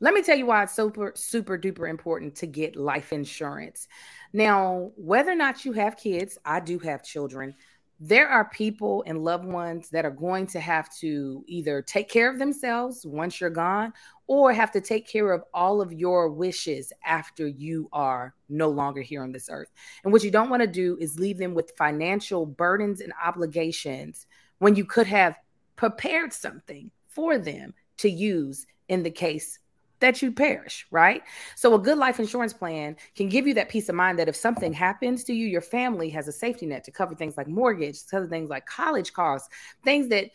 Let me tell you why it's super, super duper important to get life insurance. Now, whether or not you have kids, I do have children. There are people and loved ones that are going to have to either take care of themselves once you're gone or have to take care of all of your wishes after you are no longer here on this earth. And what you don't want to do is leave them with financial burdens and obligations when you could have prepared something for them to use in the case that you perish, right? So a good life insurance plan can give you that peace of mind that if something happens to you, your family has a safety net to cover things like mortgage, cover things like college costs, things that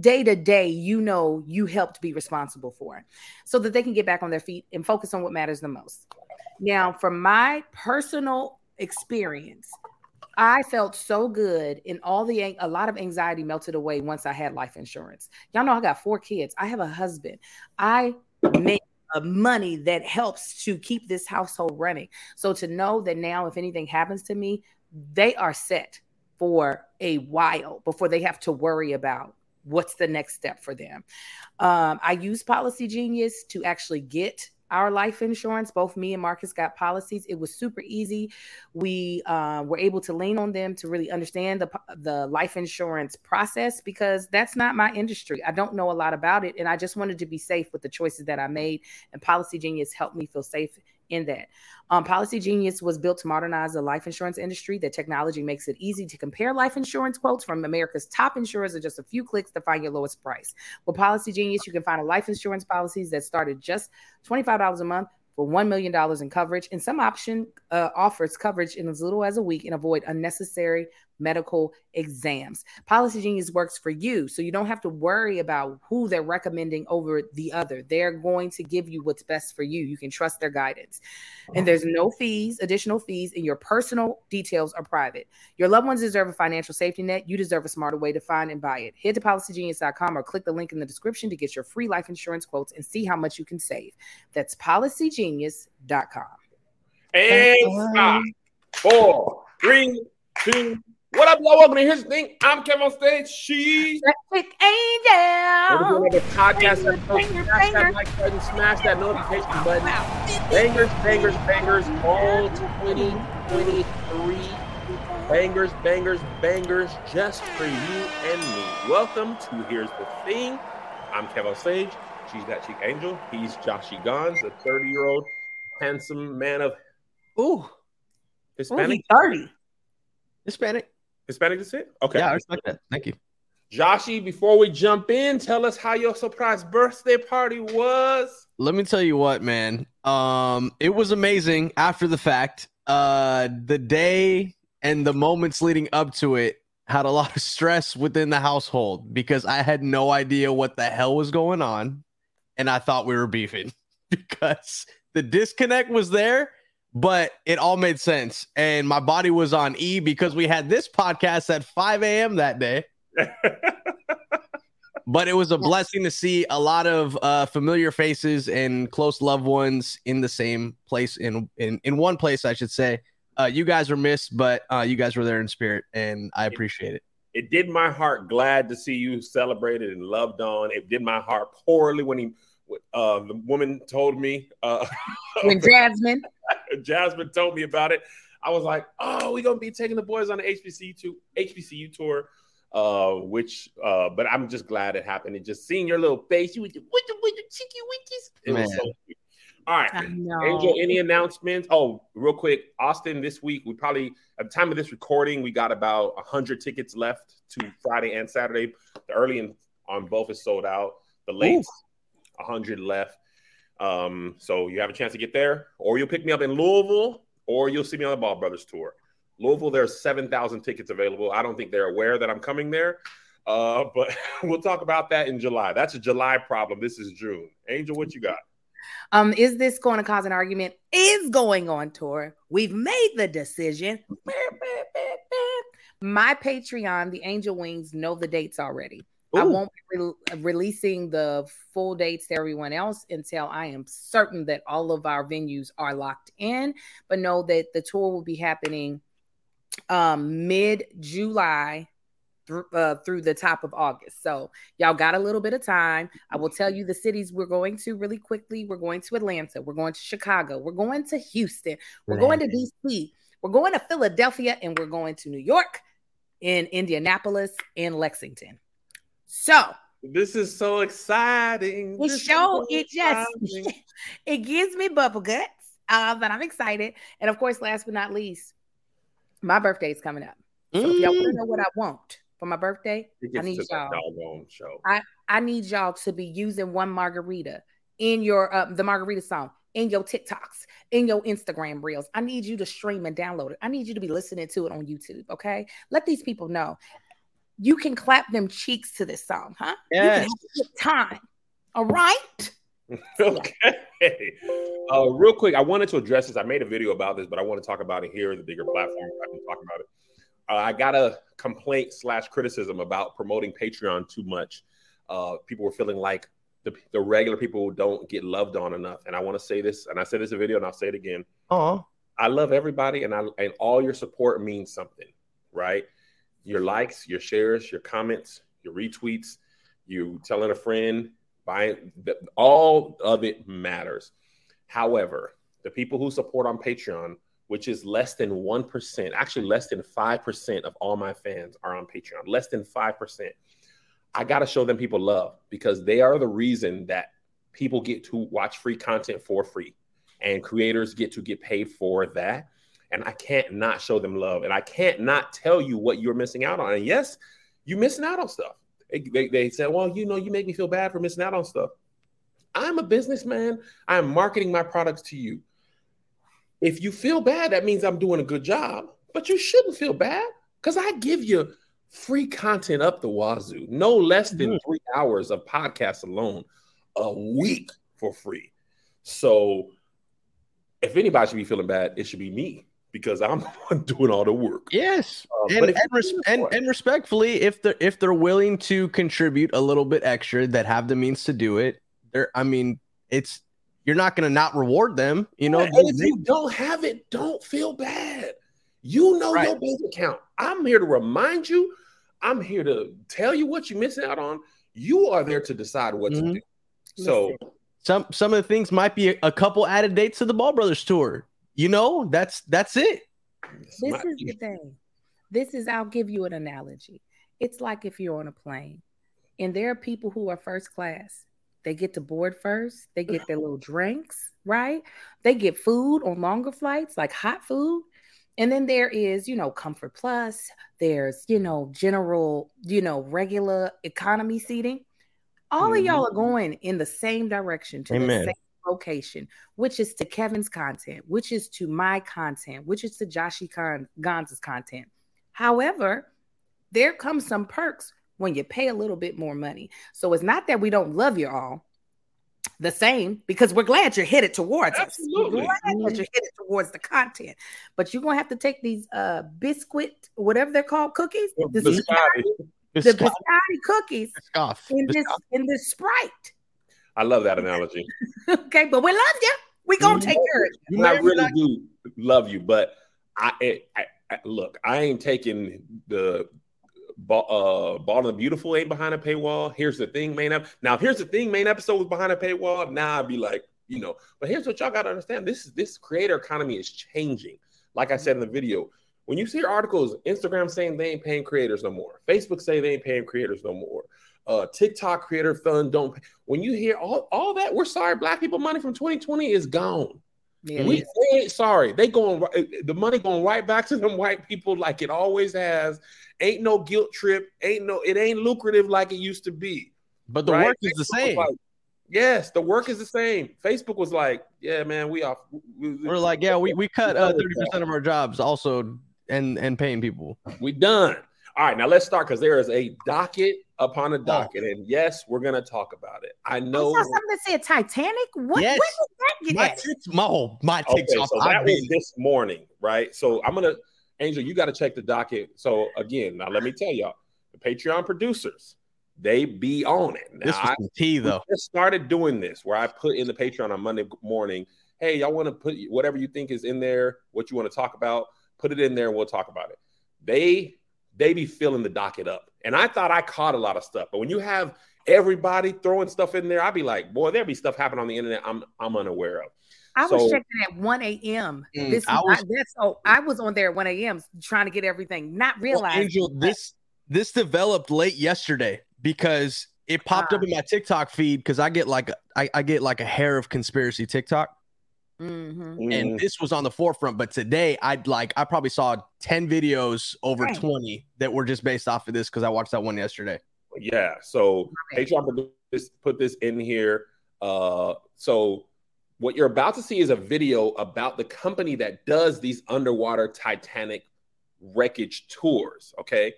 day to day you know you helped be responsible for so that they can get back on their feet and focus on what matters the most. Now, from my personal experience, I felt so good and all the a lot of anxiety melted away once I had life insurance. Y'all know I got four kids. I have a husband. I make money that helps to keep this household running. So to know that now, if anything happens to me, they are set for a while before they have to worry about what's the next step for them. Um, I use Policygenius to actually get our life insurance. Both me and Marcus got policies. It was super easy. We uh, were able to lean on them to really understand the the life insurance process because that's not my industry. I don't know a lot about it, and I just wanted to be safe with the choices that I made. And Policygenius helped me feel safe in that. Um, Policygenius was built to modernize the life insurance industry. The technology makes it easy to compare life insurance quotes from America's top insurers in just a few clicks to find your lowest price. With Policygenius, you can find a life insurance policies that start at just $25 a month for $1 million in coverage. And some option uh, offers coverage in as little as a week and avoid unnecessary medical exams. Policygenius works for you, so you don't have to worry about who they're recommending over the other. They're going to give you what's best for you. You can trust their guidance. And there's no fees, additional fees, and your personal details are private. Your loved ones deserve a financial safety net. You deserve a smarter way to find and buy it. Head to policygenius.com or click the link in the description to get your free life insurance quotes and see how much you can save. That's policygenius.com. And five, four, three, two, what up, y'all? Welcome to Here's the Thing. I'm Kevin on stage. She's That Chick Angel. We're doing another podcast episode. Smash that like button, smash that notification button. Bangers, bangers, bangers, all 2023. Bangers, bangers, bangers, just for you and me. Welcome to Here's the Thing. I'm Kevin on stage. She's that chick angel. He's Joshy Gonz, a 30 year old handsome man of Ooh. Hispanic. Ooh, 30. Hispanic. Hispanic descent? Okay. Yeah, I respect that. Thank you. Joshy, before we jump in, tell us how your surprise birthday party was. Let me tell you what, man. Um, it was amazing after the fact. Uh, the day and the moments leading up to it had a lot of stress within the household because I had no idea what the hell was going on, and I thought we were beefing because the disconnect was there but it all made sense. And my body was on E because we had this podcast at 5 a.m. that day. but it was a blessing to see a lot of uh, familiar faces and close loved ones in the same place in in, in one place, I should say. Uh, you guys were missed, but uh, you guys were there in spirit, and I appreciate it. It did my heart glad to see you celebrated and loved on. It did my heart poorly when he uh, the woman told me uh, when Jasmine Jasmine told me about it. I was like, "Oh, we're gonna be taking the boys on the HBCU to HBCU tour." Uh, which, uh, but I'm just glad it happened. And just seeing your little face, you with the with the, with the cheeky wickies. It Man. was so cute. All right, Angel. Any announcements? Oh, real quick, Austin. This week, we probably at the time of this recording, we got about hundred tickets left to Friday and Saturday. The early and on both is sold out. The late, hundred left. Um, so you have a chance to get there, or you'll pick me up in Louisville, or you'll see me on the Ball Brothers tour. Louisville, there's 7,000 tickets available. I don't think they're aware that I'm coming there, uh, but we'll talk about that in July. That's a July problem. This is June. Angel, what you got? Um, is this going to cause an argument? Is going on tour. We've made the decision. My Patreon, the Angel Wings, know the dates already. Ooh. I won't be re- releasing the full dates to everyone else until I am certain that all of our venues are locked in. But know that the tour will be happening um, mid July through uh, through the top of August. So y'all got a little bit of time. I will tell you the cities we're going to really quickly. We're going to Atlanta. We're going to Chicago. We're going to Houston. We're going to DC. We're going to Philadelphia, and we're going to New York, in Indianapolis, and Lexington. So this is so exciting. The show so it just it gives me bubble guts, uh, but I'm excited. And of course, last but not least, my birthday is coming up. So mm. if y'all want to know what I want for my birthday, I need y'all. Show. I, I need y'all to be using one margarita in your uh, the margarita song in your TikToks, in your Instagram reels. I need you to stream and download it. I need you to be listening to it on YouTube. Okay, let these people know you can clap them cheeks to this song, huh? Yes. time. All right. okay. Uh, real quick, I wanted to address this. I made a video about this, but I want to talk about it here, the bigger platform. I've been talking about it. Uh, I got a complaint slash criticism about promoting Patreon too much. Uh, people were feeling like the, the regular people don't get loved on enough. And I want to say this, and I said this in a video, and I'll say it again. Oh, I love everybody, and I and all your support means something, right? Your likes, your shares, your comments, your retweets, you telling a friend, buying, all of it matters. However, the people who support on Patreon which is less than 1%, actually less than 5% of all my fans are on Patreon, less than 5%. I got to show them people love because they are the reason that people get to watch free content for free and creators get to get paid for that. And I can't not show them love and I can't not tell you what you're missing out on. And yes, you're missing out on stuff. They, they, they said, well, you know, you make me feel bad for missing out on stuff. I'm a businessman. I am marketing my products to you. If you feel bad, that means I'm doing a good job, but you shouldn't feel bad because I give you free content up the wazoo, no less than mm-hmm. three hours of podcast alone a week for free. So if anybody should be feeling bad, it should be me because I'm doing all the work. Yes, uh, and and, res- and, and, respectfully, if they're if they're willing to contribute a little bit extra, that have the means to do it, there. I mean, it's you're not going to not reward them. You know, and if you don't have it, don't feel bad. You know right. your bank account. I'm here to remind you. I'm here to tell you what you're missing out on. You are there to decide what mm-hmm. to do. So some some of the things might be a, a, couple added dates to the Ball Brothers tour. You know, that's that's it. This is the thing. This is I'll give you an analogy. It's like if you're on a plane and there are people who are first class they get to board first. They get their little drinks, right? They get food on longer flights, like hot food. And then there is, you know, Comfort Plus. There's, you know, general, you know, regular economy seating. All mm-hmm. of y'all are going in the same direction to Amen. the same location, which is to Kevin's content, which is to my content, which is to Joshy Con- Gonz's content. However, there comes some perks when you pay a little bit more money. So it's not that we don't love you all the same because we're glad you're headed towards Absolutely. us. We're glad that you're headed towards the content. But you're gonna have to take these uh biscuit, whatever they're called, cookies, the biscotti, the biscotti cookies in this in this sprite. I love that analogy. okay, but we love you. We gonna take care of you. I really do love you, but I, I, I look, I ain't taking the uh, and the Beautiful ain't behind a paywall. Here's the thing, main up. Now, if here's the thing, main episode was behind a paywall. Now I'd be like, you know, but here's what y'all got to understand: this this creator economy is changing. Like I said in the video, when you see articles, Instagram saying they ain't paying creators no more, Facebook say they ain't paying creators no more, uh, TikTok creator fund don't. Pay. When you hear all all that, we're sorry, black people money from 2020 is gone. Yeah, we they ain't sorry. They going the money going right back to them white people like it always has. Ain't no guilt trip. Ain't no. It ain't lucrative like it used to be. But the right? work is Facebook the same. Like, yes, the work is the same. Facebook was like, yeah, man, we off. We're like, yeah, we we cut uh, thirty percent of our jobs also and and paying people. We done. All right, now let's start because there is a docket upon a oh. docket, oh. and yes, we're gonna talk about it. I oh, know I saw something that said Titanic. What? Yes. When did that get my, tits, my, oh, my okay, so that was this morning, right? So I'm gonna Angel, you got to check the docket. So again, now let me tell y'all, the Patreon producers, they be on it. Now, this was the tea, though. just started doing this where I put in the Patreon on Monday morning. Hey, y'all want to put whatever you think is in there, what you want to talk about, put it in there, and we'll talk about it. They they be filling the docket up. And I thought I caught a lot of stuff, but when you have everybody throwing stuff in there, I'd be like, boy, there'd be stuff happening on the internet I'm I'm unaware of. I so, was checking at 1 a.m. Mm, this I was, I, oh, I was on there at 1 a.m. trying to get everything, not realizing. Well, Angel, this this developed late yesterday because it popped uh, up in my TikTok feed because I get like I, I get like a hair of conspiracy TikTok. Mm-hmm. And mm. this was on the forefront, but today I'd like I probably saw 10 videos over right. 20 that were just based off of this because I watched that one yesterday. Yeah. So Patreon put this, put this in here. Uh so what you're about to see is a video about the company that does these underwater Titanic wreckage tours. Okay.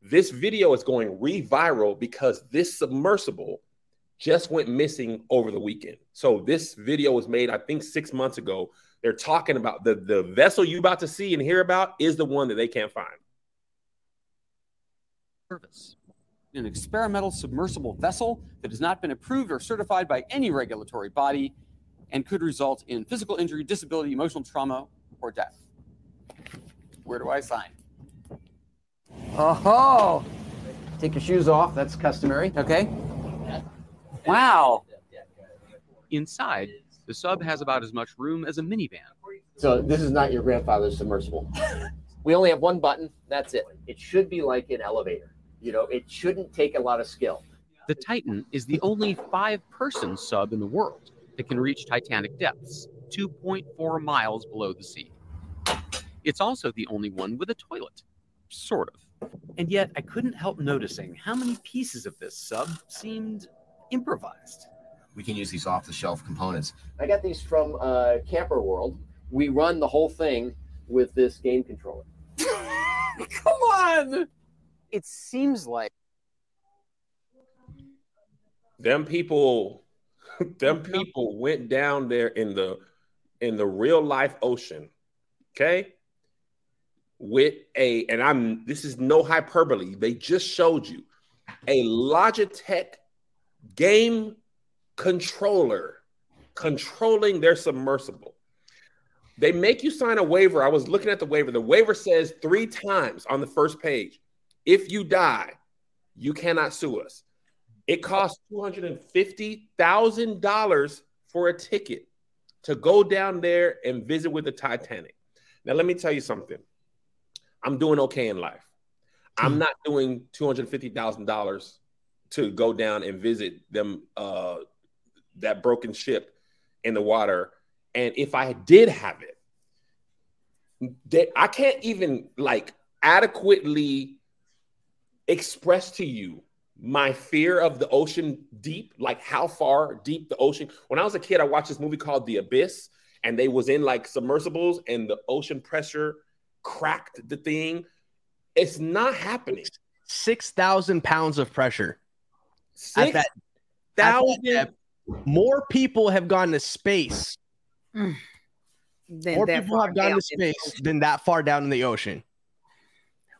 This video is going re viral because this submersible just went missing over the weekend. So this video was made, I think, six months ago. They're talking about the, the vessel you about to see and hear about is the one that they can't find. Service. An experimental submersible vessel that has not been approved or certified by any regulatory body and could result in physical injury, disability, emotional trauma, or death. Where do I sign? Oh, take your shoes off. That's customary. Okay. Wow. Inside, the sub has about as much room as a minivan. So this is not your grandfather's submersible. we only have one button. That's it. It should be like an elevator. You know, it shouldn't take a lot of skill. The Titan is the only five-person sub in the world that can reach Titanic depths, 2.4 miles below the sea. It's also the only one with a toilet, sort of. And yet, I couldn't help noticing how many pieces of this sub seemed improvised. We can use these off the shelf components. I got these from uh, Camping World. We run the whole thing with this game controller. Come on! It seems like them people them people went down there in the in the real life ocean okay with a and i'm this is no hyperbole they just showed you a logitech game controller controlling their submersible. They make you sign a waiver. I was looking at the waiver. The waiver says three times on the first page if you die, you cannot sue us. It costs $250,000 for a ticket to go down there and visit with the Titanic. Now, let me tell you something. I'm doing okay in life. I'm hmm. not doing $250,000 to go down and visit them uh, that broken ship in the water. And if I did have it, they, I can't even like adequately express to you my fear of the ocean deep, like how far deep the ocean. When I was a kid, I watched this movie called The Abyss, and they was in like submersibles, and the ocean pressure cracked the thing. It's not happening. Six thousand pounds of pressure. Six at that, more people have gone to space. Mm. more people have gone to space than that far down in the ocean.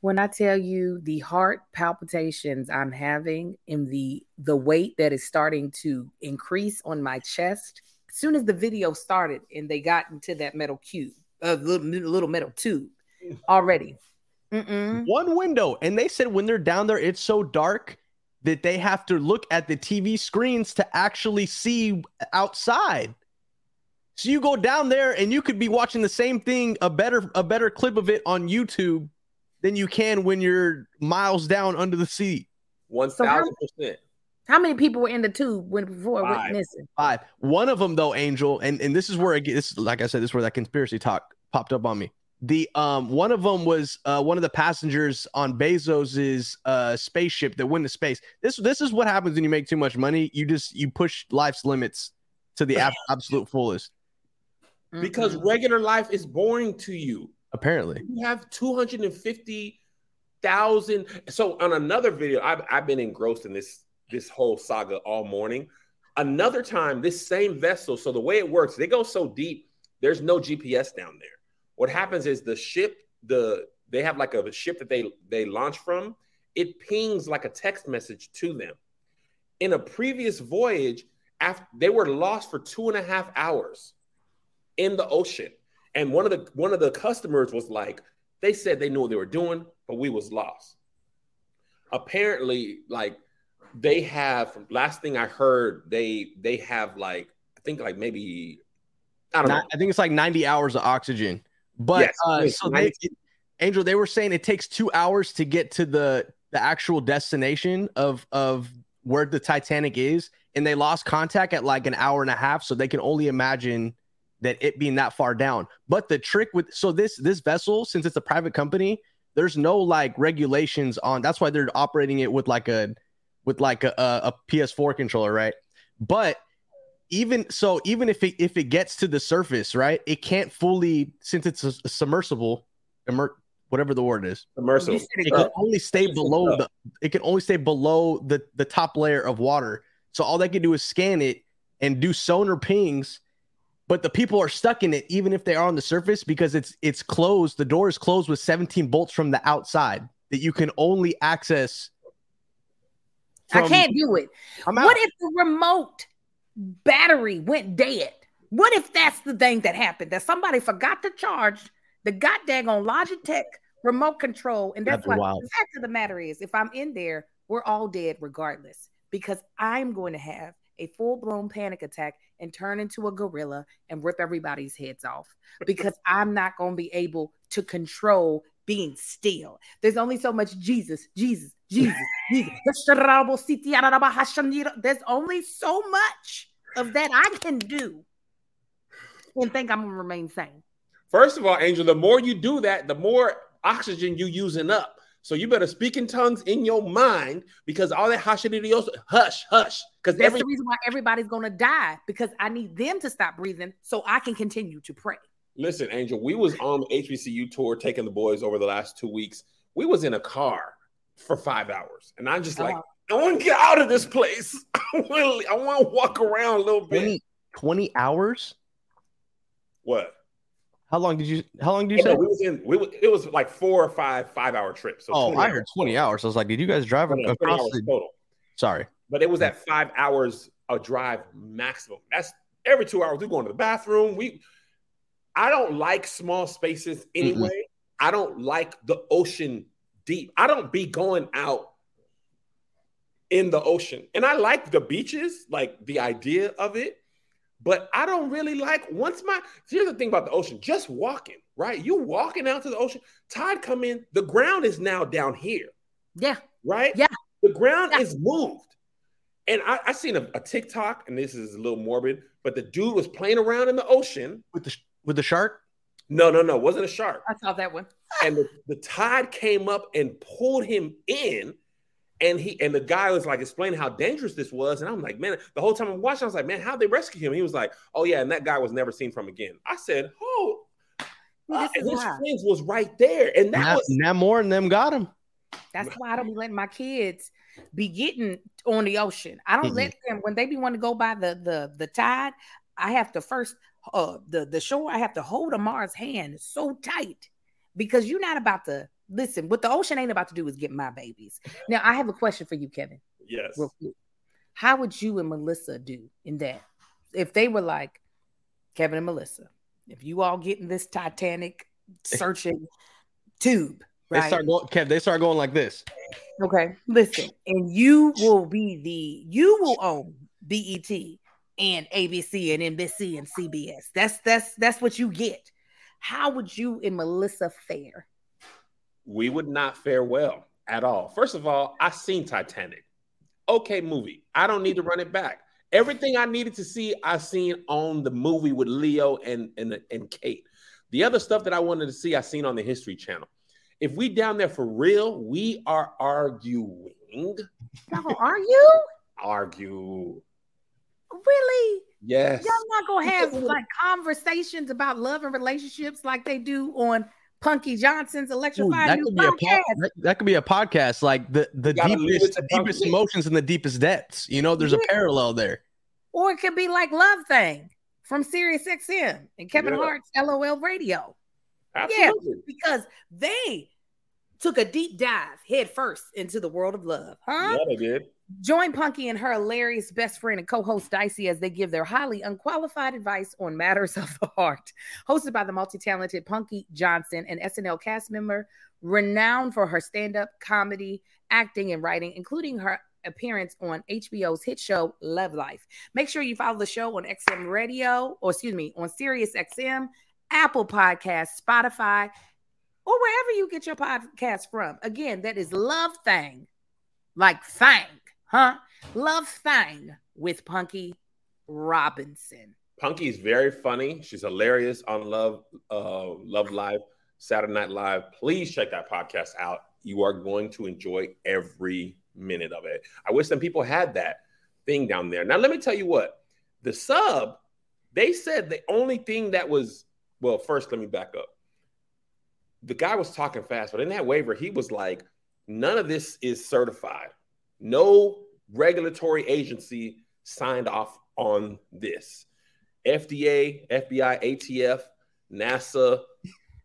When I tell you the heart palpitations I'm having and the the weight that is starting to increase on my chest, as soon as the video started and they got into that metal cube, a uh, little, little metal tube already. Mm-mm. One window, and they said when they're down there, it's so dark that they have to look at the TV screens to actually see outside. So you go down there and you could be watching the same thing, a better a better clip of it on YouTube than you can when you're miles down under the sea. One thousand percent. How many people were in the tube when before Five. went missing? Five. One of them though, Angel, and and this is where I get this. Like I said, this is where that conspiracy talk popped up on me the um one of them was uh one of the passengers on Bezos's uh spaceship that went to space. This this is what happens when you make too much money. You just you push life's limits to the ab- absolute fullest. Because regular life is boring to you. Apparently, you have two hundred and fifty thousand. So on another video, I've I've been engrossed in this this whole saga all morning. Another time, this same vessel. So the way it works, they go so deep. There's no GPS down there what happens is the ship, the they have like a ship that they they launch from, it pings like a text message to them. In a previous voyage, after they were lost for two and a half hours in the ocean. And one of the one of the customers was like, They said they knew what they were doing, but we was lost. Apparently, like they have last thing I heard, they they have like I think like maybe I don't know. I think it's like 90 hours of oxygen. But Yes, uh, so they, Angel, they were saying it takes two hours to get to the the actual destination of of where the Titanic is, and they lost contact at like an hour and a half. So they can only imagine that it being that far down. But the trick with so this this vessel, since it's a private company, there's no like regulations on. That's why they're operating it with like a with like a, a, a PS4 controller, right? But even so, even if it if it gets to the surface, right, it can't fully since it's a, a submersible, immer, whatever the word is. Immersive. You said it It can only stay below the. It can only stay below the the top layer of water. So all they can do is scan it and do sonar pings. But the people are stuck in it, even if they are on the surface, because it's it's closed. The door is closed with 17 bolts from the outside that you can only access. I can't do it. I'm out. What if the remote battery went dead? What if that's the thing that happened? That somebody forgot to charge the goddamn on Logitech remote control. And that's why the fact of the matter is, if I'm in there, we're all dead regardless, because I'm going to have a full blown panic attack and turn into a gorilla and rip everybody's heads off because I'm not going to be able to control being still. There's only so much Jesus, Jesus, Jesus, Jesus. There's only so much of that I can do and think I'm to remain sane. First of all, Angel, the more you do that, the more oxygen you using up. So you better speak in tongues in your mind because all that hashinidios, hush, hush. Because That's every the reason why everybody's to die because I need them to stop breathing so I can continue to pray. listen, Angel, we was on the HBCU tour taking the boys over the last two weeks. We was in a car for five hours, and I'm just like, Uh-huh. I want to get out of this place. I want to, I want to walk around a little bit. 20, 20 hours. What? How long did you? How long did you Yeah, say? we was in. We was, it was like four or five five hour trips. So Oh, I heard 20 hours. I was like, did you guys drive No, no, 20 across hours the? total. Sorry. but it was at five hours a drive maximum. That's every two hours. We're going to the bathroom. We, I don't like small spaces anyway. I don't like the ocean deep. I don't be going out in the ocean, and I like the beaches, like the idea of it. But I don't really like once my. Here's the thing about the ocean: just walking, right? You walking out to the ocean. Tide come in. The ground is now down here Yeah. right? Yeah. The ground Yeah. is moved. And I, I seen a, a TikTok, and this is a little morbid, but the dude was playing around in the ocean. With the with the shark. No, no, no, it wasn't a shark. I saw that one. And the, the tide came up and pulled him in. And he and the guy was like explaining how dangerous this was. And I'm like, man, the whole time I'm watching, I was like, man, how'd they rescue him? He was like, oh yeah, and that guy was never seen from again. I said, oh, Well, uh, this and his why. friends was right there. And that Now, was now more than them got him. That's why I don't be letting my kids be getting on the ocean. I don't Mhm. let them when they be want to go by the the the tide. I have to first uh the the shore. I have to hold Amar's hand so tight because you're not about to listen. What the ocean ain't about to do is get my babies. Now I have a question for you, Kevin. yes. real quick. How would you and Melissa do in that? If they were like Kevin and Melissa, if you all get in this Titanic searching tube, They start going. Kev, they start going like this. Okay, listen, and you will be the you will own BET and ABC and NBC and CBS. That's that's that's what you get. How would you and Melissa fare? we would not fare well at all. First of all, I seen Titanic. Okay, movie. I don't need to run it back. Everything I needed to see, I seen on the movie with Leo and and and Kate. The other stuff that I wanted to see, I seen on the History Channel. If we down there for real, we are arguing. No, are you Argue. Really? Yes. Y'all not gonna have like conversations about love and relationships like they do on Punky Johnson's Ooh, Electrified that New could be a Podcast. pod, that, that could be a podcast. Like the the You gotta leave deepest, the deepest Punky. emotions and the deepest depths. You know, there's a parallel there. Or it could be like Love Thang from Sirius XM and Kevin Yeah. Hart's LOL Radio. Absolutely. Because they took a deep dive head first into the world of love. Huh? Yeah, they did. Join Punky and her hilarious best friend and co-host Dicey as they give their highly unqualified advice on matters of the heart. Hosted by the multi-talented Punky Johnson, an SNL cast member renowned for her stand-up comedy, acting, and writing, including her appearance on HBO's hit show Love Life. Make sure you follow the show on XM Radio, or excuse me, on Sirius XM, Apple Podcasts, Spotify, or wherever you get your podcast from. Again, that is Love Thang, like Thang, huh? Love Thang with Punky Robinson. Punky is very funny. She's hilarious on Love uh, Love Live, Saturday Night Live. Please check that podcast out. You are going to enjoy every minute of it. I wish some people had that thing down there. Now, let me tell you what the sub, they said the only thing that was, well, first, let me back up. The guy was talking fast, but in that waiver, he was like, none of this is certified. No regulatory agency signed off on this. FDA, FBI, ATF, NASA,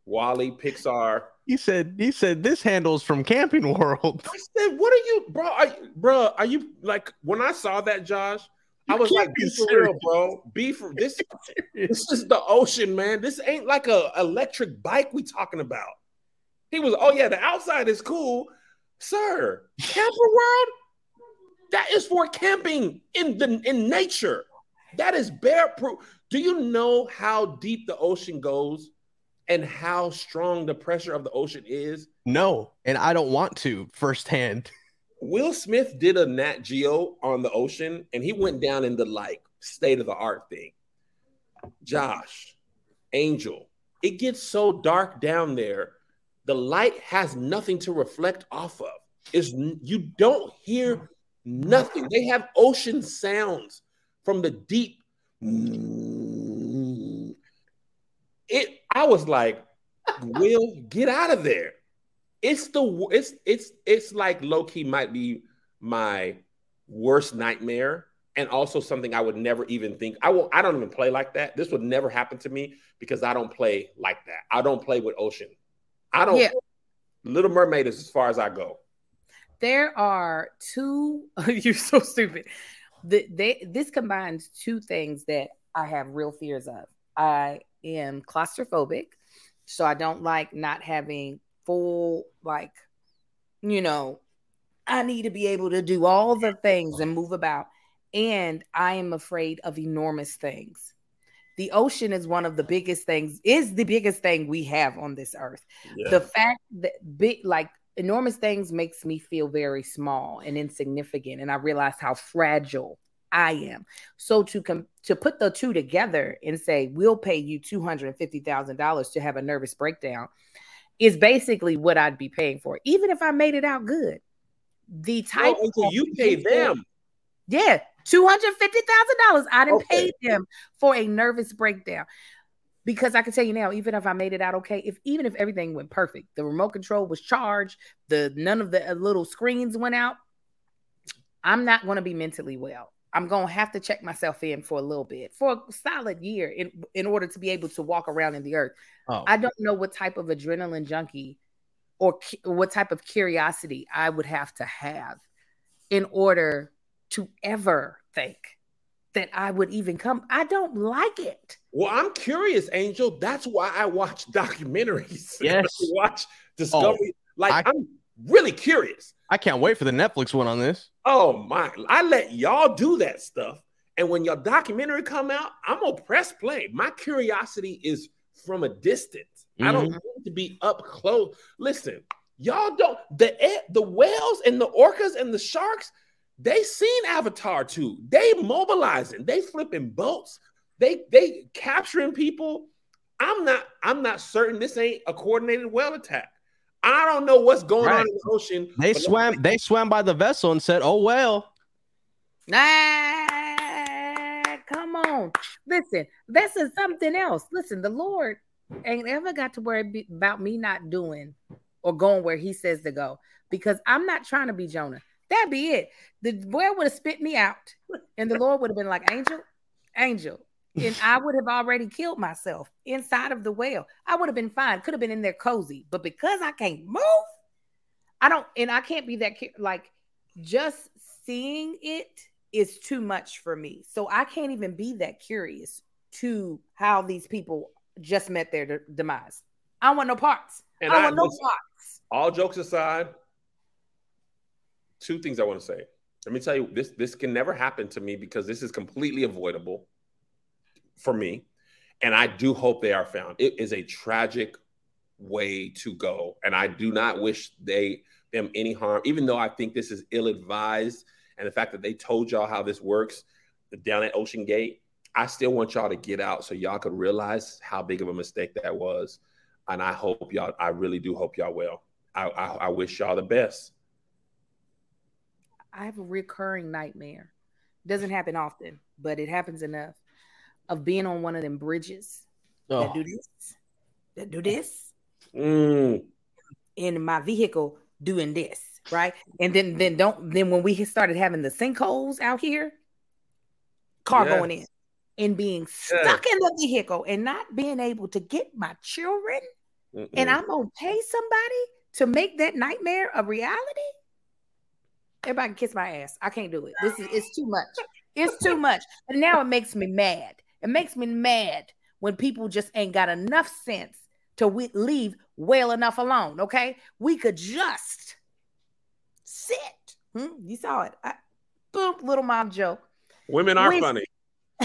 Wally, Pixar, He said he said this handles from Camping World. I said, "What are you, bro? Are, bro, are you like when I saw that, Josh? I was like, be for serious. real, bro. Be for this. this is the ocean, man. This ain't like a electric bike we talking about." He was, "Oh yeah, the outside is cool, sir. Camper World, that is for camping in the in nature. That is bear proof. Do you know how deep the ocean goes?" And how strong the pressure of the ocean is, No, and I don't want to firsthand. Will Smith did a Nat Geo on the ocean and he went down in the like state of the art thing. Josh, Angel, it gets so dark down there. The light has nothing to reflect off of. Is you don't hear nothing. They have ocean sounds from the deep. It I was like, Will, get out of there it's the it's it's it's like low key might be my worst nightmare and also something I would never even think I will I don't even play like that. This would never happen to me because I don't play like that. I don't play with ocean. I don't Yeah. Little Mermaid is as far as I go. There are two. you're so stupid. The, they, this combines two things that I have real fears of. I am claustrophobic, so I don't like not having full, like, you know, I need to be able to do all the things and move about. And I am afraid of enormous things. The ocean is one of the biggest things, is the biggest thing we have on this earth Yeah. the fact that big like enormous things makes me feel very small and insignificant and i realize how fragile i am so to com- to put the two together and say we'll pay you $250000 to have a nervous breakdown is basically what i'd be paying for even if i made it out good the type oh, you pay them. yeah, two hundred fifty thousand dollars. I didn't Okay. pay them for a nervous breakdown because I can tell you now, even if I made it out okay, if even if everything went perfect, the remote control was charged, the none of the uh, little screens went out, I'm not going to be mentally well. I'm going to have to check myself in for a little bit, for a solid year, in in order to be able to walk around in the earth. Oh, I don't know what type of adrenaline junkie or cu- what type of curiosity I would have to have in order to ever think that I would even come. I don't like it. Well, I'm curious, Angel. That's why I watch documentaries. Yes. Watch Discovery. Oh, like I- I'm really curious. I can't wait for the Netflix one on this. Oh my! I let y'all do that stuff, and when your documentary come out, I'm gonna press play. My curiosity is from a distance. I don't mm-hmm. need to be up close. Listen, y'all don't the the whales and the orcas and the sharks. They seen Avatar too. They mobilizing. They flipping boats. They they capturing people. I'm not. I'm not certain this ain't a coordinated whale attack. I don't know what's going on in the ocean. They swam. They swam by the vessel and said, "Oh well." Ah, come on. Listen, this is something else. Listen, the Lord ain't ever got to worry about me not doing or going where he says to go because I'm not trying to be Jonah. That'd be it. The boy would have spit me out, and the Lord would have been like, Angel, Angel. And I would have already killed myself inside of the well. I would have been fine. Could have been in there cozy. But because I can't move, I don't, and I can't be that like just seeing it is too much for me. So I can't even be that curious to how these people just met their de- demise. I want no parts. And I, I want no parts. All jokes aside, two things I want to say. Let me tell you, this this can never happen to me because this is completely avoidable for me. And I do hope they are found. It is a tragic way to go. And I do not wish they them any harm, even though I think this is ill-advised. And the fact that they told y'all how this works down at OceanGate, I still want y'all to get out so y'all could realize how big of a mistake that was. And I hope y'all, I really do hope y'all well. I, I, I wish y'all the best. I have a recurring nightmare. Doesn't happen often, but it happens enough of being on one of them bridges oh. that do this, that do this, mm. in my vehicle doing this, right? And then then don't then when we started having the sinkholes out here, car yes. going in and being stuck yes. in the vehicle and not being able to get my children, Mm-mm. and I'm gonna pay somebody to make that nightmare a reality. Everybody can kiss my ass. I can't do it. This is it's too much. It's too much. And now it makes me mad. It makes me mad when people just ain't got enough sense to we- leave well enough alone. Okay, we could just sit. Hmm? You saw it. I, boom, little mom joke. Women are we- funny.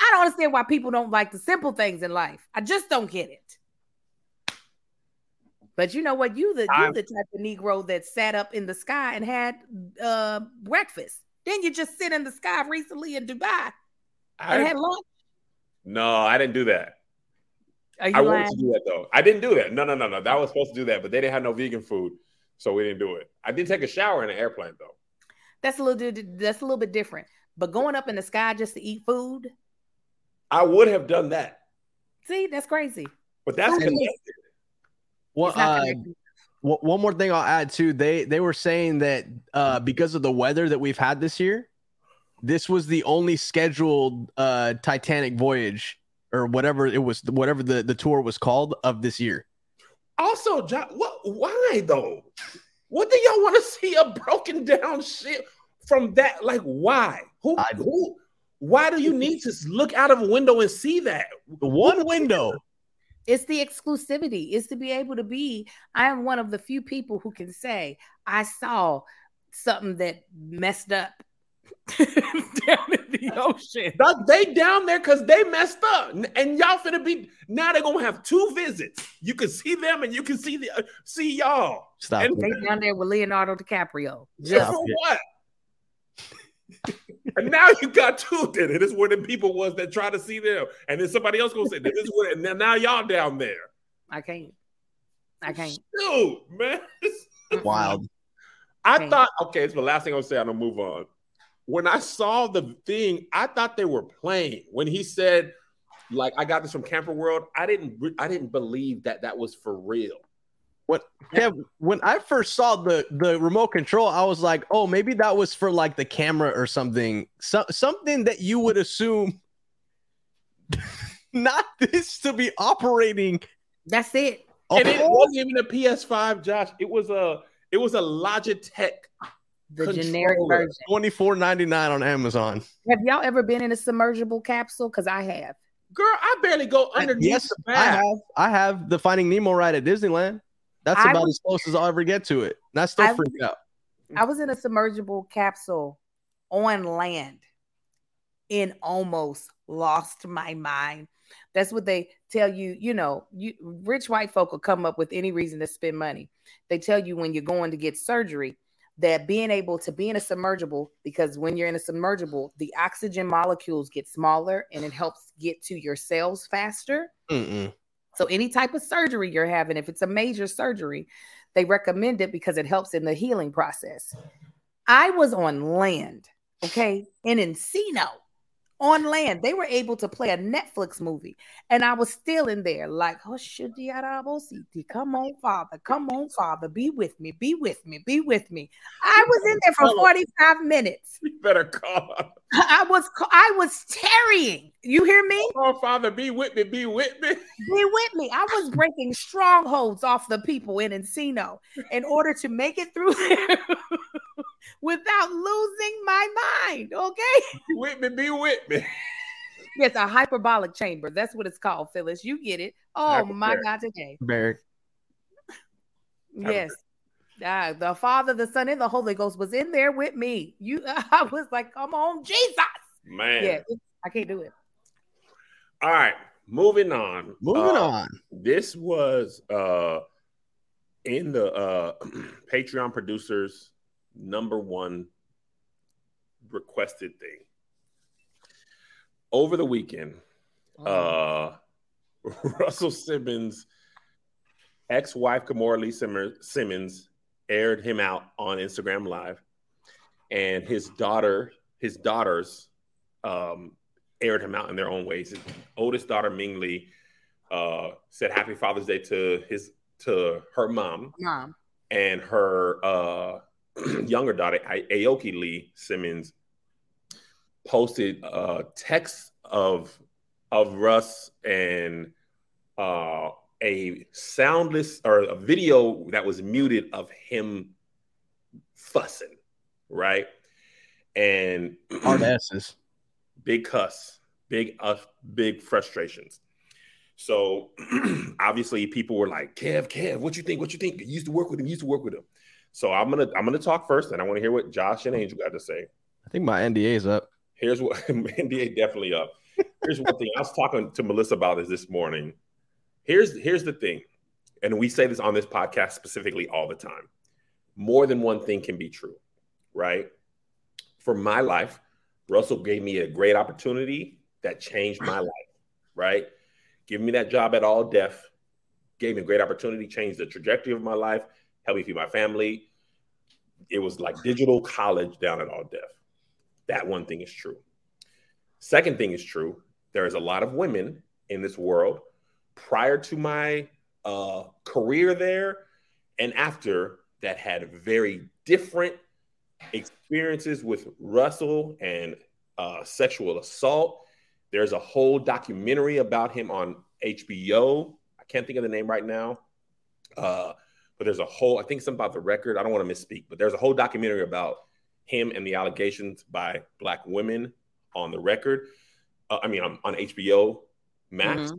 I don't understand why people don't like the simple things in life. I just don't get it. But you know what? You the you the type of Negro that sat up in the sky and had uh, breakfast. Then you just sit in the sky recently in Dubai I, and had lunch. No, I didn't do that. I lying? wanted to do that though. I didn't do that. No, no, no, no. That was supposed to do that, but they didn't have no vegan food, so we didn't do it. I did take a shower in an airplane though. That's a little that's a little bit different. But going up in the sky just to eat food, I would have done that. See, that's crazy. But that's connected. Well, uh, one more thing I'll add too. They they were saying that uh, because of the weather that we've had this year, this was the only scheduled uh, Titanic voyage or whatever it was, whatever the, the tour was called of this year. Also, John, what? Why though? What do y'all want to see a broken down ship from that? Like, why? Who? I, who? Why do you need to look out of a window and see that? One window. It's the exclusivity. It's to be able to be. I am one of the few people who can say I saw something that messed up down in the ocean. They down there because they messed up, and y'all finna be now. They're gonna have two visits. You can see them, and you can see the uh, see y'all. Stop. And they down there with Leonardo DiCaprio. Just for what? And now you got two. Then it is where the people was that try to see them, and then somebody else gonna say this is where. And then now y'all down there. I can't. I can't. Dude, man. Wild. I thought okay. It's the last thing I'm gonna say. I'm gonna move on. When I saw the thing, I thought they were playing. When he said, "Like I got this from Camper World," I didn't. I didn't believe that that was for real. When Kev, when I first saw the the remote control, I was like, oh, maybe that was for like the camera or something. So, something that you would assume not this to be operating. That's it. And it oh. wasn't even a PS5, Josh. It was a it was a Logitech. The generic version. Twenty four ninety nine on Amazon. Have y'all ever been in a submergible capsule? Because I have. Girl, I barely go underneath yes, the. I have. I have the Finding Nemo ride at Disneyland. That's about was, as close as I'll ever get to it. And I still I freak out. I was in a submergible capsule on land and almost lost my mind. That's what they tell you. You know, you rich white folk will come up with any reason to spend money. They tell you when you're going to get surgery that being able to be in a submergible, because when you're in a submergible, the oxygen molecules get smaller and it helps get to your cells faster. Mm-mm. So any type of surgery you're having, if it's a major surgery, they recommend it because it helps in the healing process. I was on land, okay, in Encino on land. They were able to play a Netflix movie, and I was still in there, like, oh, come on, Father, come on, Father, be with me, be with me, be with me. I was in there for 45 minutes. You better call. I was I was tarrying. You hear me? Oh, Father, be with me, be with me. Be with me. I was breaking strongholds off the people in Encino in order to make it through there without losing my mind. Okay. Be with me, be with me. Yes, a hyperbolic chamber. That's what it's called, Phyllis. You get it. Oh my God, today. Barrick. Yes. Ah, the Father, the Son, and the Holy Ghost was in there with me. You, I was like, "Come on, Jesus!" Man. Yeah, I can't do it. All right. Moving on. Moving Uh, on. This was uh in the uh Patreon producers number one requested thing. Over the weekend, uh Russell Simmons ex-wife Kimora Lee Simmer- Simmons aired him out on Instagram live and his daughter his daughters um aired him out in their own ways his oldest daughter Ming Lee uh said happy father's day to his to her mom Mom. and her uh, younger daughter, Aoki Lee Simmons, posted uh, text of of Russ and uh, a soundless or a video that was muted of him fussing, right? And Hard S's. big cuss, big uh, big frustrations. So obviously people were like, Kev, Kev, what you think? What you think? You used to work with him, you used to work with him. So I'm gonna I'm gonna talk first and I want to hear what Josh and Angel got to say. I think my NDA is up. Here's what NDA definitely up. Here's one thing I was talking to Melissa about this this morning. Here's here's the thing, and we say this on this podcast specifically all the time. More than one thing can be true, right? For my life, Russell gave me a great opportunity that changed my life, right? Giving me that job at All Def gave me a great opportunity, changed the trajectory of my life, helped me feed my family. It was like digital college down at All Def. That one thing is true. Second thing is true. There is a lot of women in this world prior to my uh, career there and after that had very different experiences with Russell and uh, sexual assault. There's a whole documentary about him on HBO. I can't think of the name right now. Uh, but there's a whole, I think something about the record. I don't want to misspeak, but there's a whole documentary about him and the allegations by black women on the record. Uh, I mean, on, on HBO Max.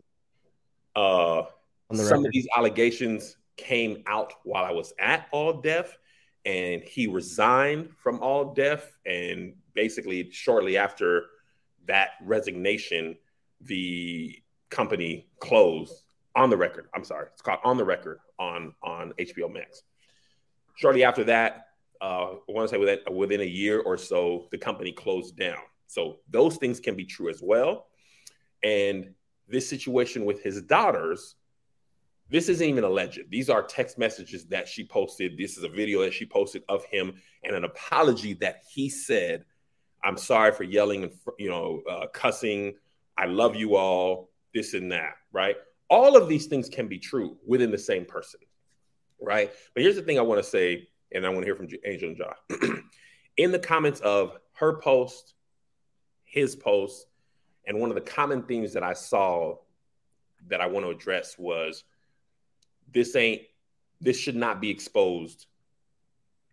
Uh, On the some record. of these allegations came out while I was at All Def, and he resigned from All Def. And basically, shortly after that resignation, the company closed on the record. I'm sorry, it's called On the Record on on HBO Max. Shortly after that, uh, I want to say within within a year or so, the company closed down. So those things can be true as well. And this situation with his daughters, this isn't even alleged. These are text messages that she posted. This is a video that she posted of him and an apology that he said, "I'm sorry for yelling and you know uh, cussing. I love you all. This and that." Right? All of these things can be true within the same person. Right? But here's the thing I want to say, and I want to hear from Angel and Josh. In the comments of her post, his post, and one of the common themes that I saw that I want to address was this ain't this should not be exposed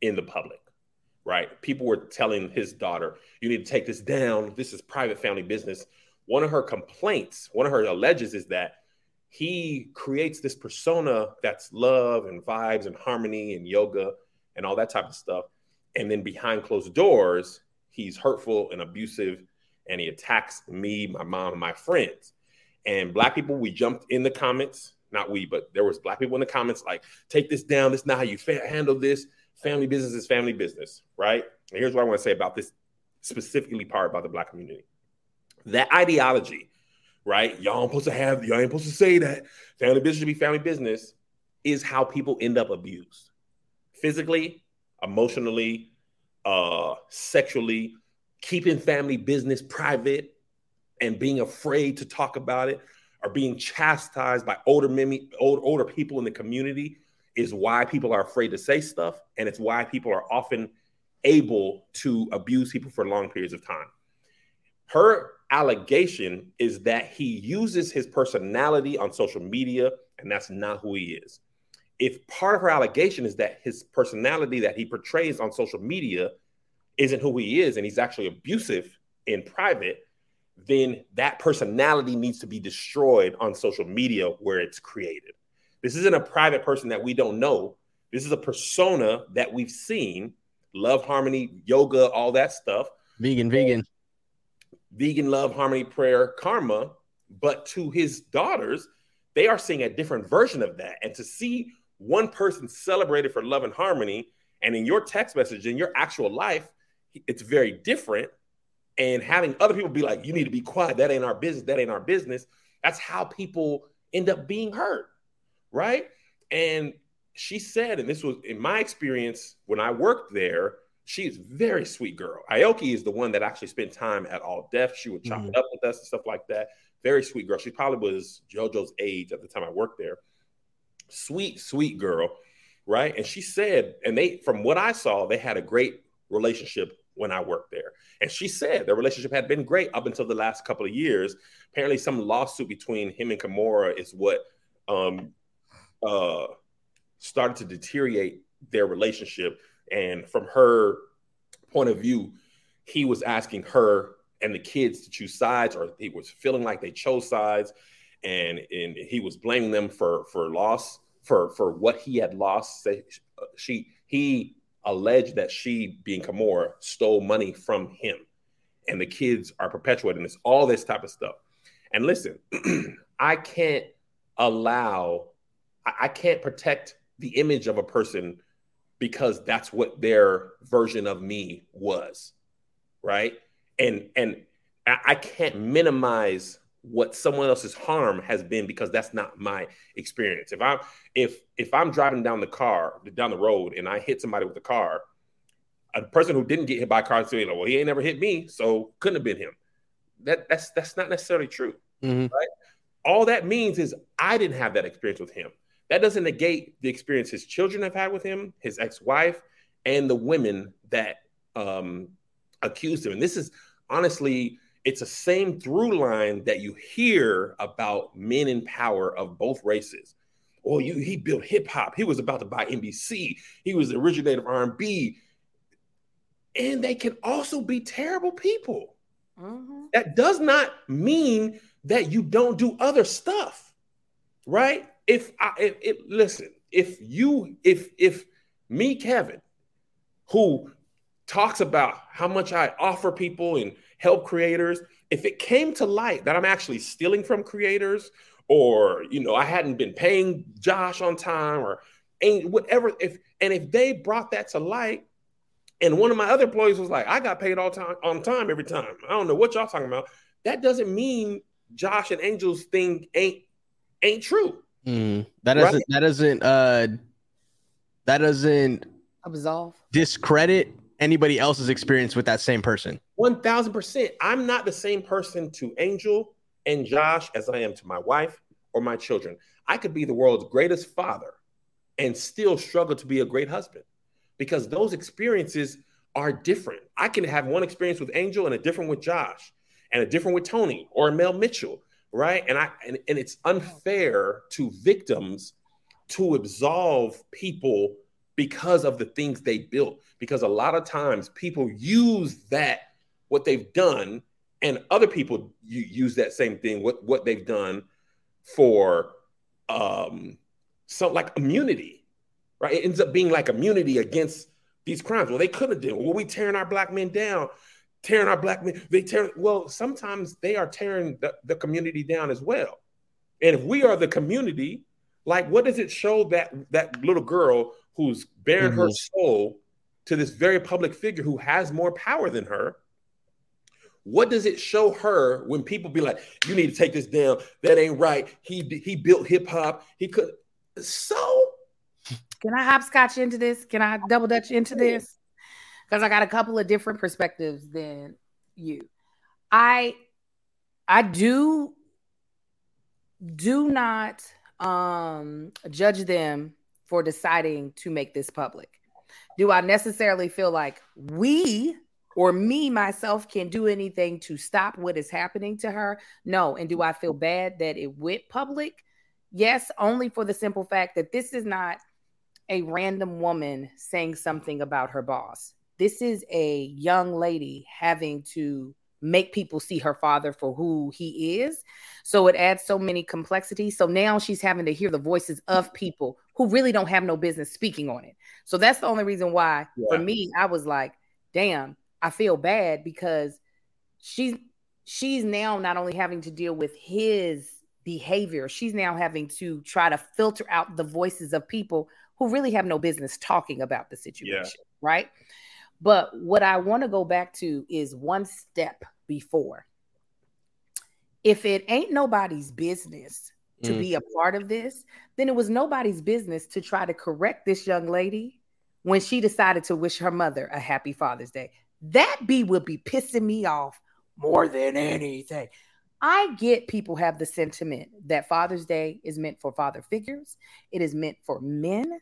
in the public right people were telling his daughter you need to take this down this is private family business one of her complaints one of her alleges is that he creates this persona that's love and vibes and harmony and yoga and all that type of stuff. And then behind closed doors he's hurtful and abusive and he attacks me my mom and my friends. And black people we jumped in the comments not we but there was black people in the comments like take this down this is not how you fa- handle this. Family business is family business right? And here's what i want to say about this specifically part about the black community. That ideology right? Y'all ain't supposed to have y'all ain't supposed to say that. Family business should be family business is how people end up abused. Physically emotionally uh sexually keeping family business private and being afraid to talk about it or being chastised by older mimi, old, older people in the community is why people are afraid to say stuff and it's why people are often able to abuse people for long periods of time. Her allegation is that he uses his personality on social media, and that's not who he is. If part of her allegation is that his personality that he portrays on social media isn't who he is, and he's actually abusive in private, then that personality needs to be destroyed on social media where it's created. This isn't a private person that we don't know. This is a persona that we've seen love, harmony, yoga, all that stuff. Vegan, vegan. Vegan love, harmony, prayer, karma. But to his daughters, they are seeing a different version of that. And to see one person celebrated for love and harmony, and in your text message, in your actual life, it's very different and having other people be like, you need to be quiet. That ain't our business. That ain't our business. That's how people end up being hurt. Right. And she said, and this was in my experience when I worked there, she's very sweet girl. Aoki is the one that actually spent time at All Def. She would chop mm-hmm. it up with us and stuff like that. Very sweet girl. She probably was JoJo's age at the time I worked there. Sweet, sweet girl. Right. And she said, and they, from what I saw, they had a great relationship when I worked there. And she said their relationship had been great up until the last couple of years. Apparently, some lawsuit between him and Kimora is what um, uh, started to deteriorate their relationship. And from her point of view, he was asking her and the kids to choose sides, or he was feeling like they chose sides, and and he was blaming them for for loss for for what he had lost. She he alleged that she, being Kimora, stole money from him. And the kids are perpetuating this, all this type of stuff. And listen, I can't allow, I can't protect the image of a person because that's what their version of me was. Right. And and I can't minimize what someone else's harm has been because that's not my experience. If I'm if if I'm driving down the car down the road and I hit somebody with a car, a person who didn't get hit by a car is saying, "Well, he ain't never hit me, so couldn't have been him." That that's that's not necessarily true, mm-hmm. right? All that means is I didn't have that experience with him. That doesn't negate the experience his children have had with him, his ex-wife, and the women that um, accused him. And this is honestly it's the same through line that you hear about men in power of both races. Oh, you he built hip hop. He was about to buy NBC. He was the originator of R&B. And they can also be terrible people. Mm-hmm. That does not mean that you don't do other stuff, right? If I if, if listen, if you if if me, Kevin, who talks about how much I offer people and help creators. If it came to light that I'm actually stealing from creators, or you know, I hadn't been paying Josh on time, or ain't whatever, if and if they brought that to light, and one of my other employees was like, "I got paid all time on time every time," I don't know what y'all talking about. That doesn't mean Josh and Angel's thing ain't ain't true. Mm, that doesn't right? that doesn't uh that doesn't absolve discredit anybody else's experience with that same person. 1000%. I'm not the same person to Angel and Josh as I am to my wife or my children. I could be the world's greatest father and still struggle to be a great husband because those experiences are different. I can have one experience with Angel and a different with Josh and a different with Tony or Mel Mitchell, right? And I and, and it's unfair to victims to absolve people because of the things they built. Because a lot of times people use that, what they've done, and other people use that same thing, what, what they've done for um, so like immunity, right? It ends up being like immunity against these crimes. Well, they could have done. Well, we tearing our black men down, tearing our black men. They tear. Well, sometimes they are tearing the, the community down as well. And if we are the community, like, what does it show that that little girl who's bearing mm-hmm. her soul to this very public figure who has more power than her? What does it show her when people be like, "You need to take this down. That ain't right." He he built hip hop. He could. So, can I hopscotch into this? Can I double dutch into this? Because I got a couple of different perspectives than you. I I do do not um, judge them for deciding to make this public. Do I necessarily feel like we or me myself can do anything to stop what is happening to her. No. And do I feel bad that it went public? Yes, only for the simple fact that this is not a random woman saying something about her boss. This is a young lady having to make people see her father for who he is. So it adds so many complexities. So now she's having to hear the voices of people who really don't have no business speaking on it. So that's the only reason why yeah. for me I was like, damn, I feel bad because she's she's now not only having to deal with his behavior, she's now having to try to filter out the voices of people who really have no business talking about the situation, yeah. right? But what I want to go back to is one step before. If it ain't nobody's business to mm. be a part of this, then it was nobody's business to try to correct this young lady when she decided to wish her mother a happy Father's Day. That be would be pissing me off more than anything. I get people have the sentiment that Father's Day is meant for father figures, it is meant for men.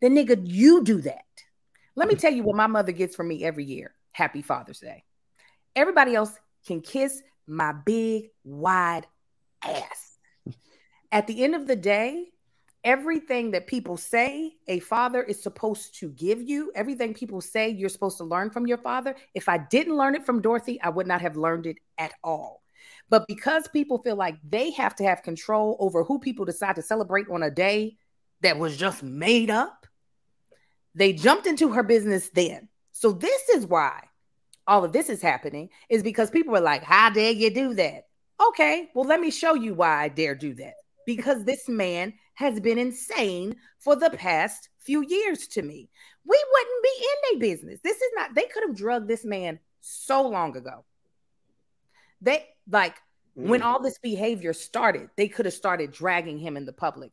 Then, nigga, you do that. Let me tell you what my mother gets from me every year Happy Father's Day. Everybody else can kiss my big, wide ass. At the end of the day, everything that people say a father is supposed to give you, everything people say you're supposed to learn from your father, if I didn't learn it from Dorothy, I would not have learned it at all. But because people feel like they have to have control over who people decide to celebrate on a day that was just made up, they jumped into her business then. So this is why all of this is happening is because people were like, "How dare you do that?" Okay, well let me show you why I dare do that. Because this man has been insane for the past few years to me. We wouldn't be in their business. This is not, they could have drugged this man so long ago. They like mm. when all this behavior started, they could have started dragging him in the public.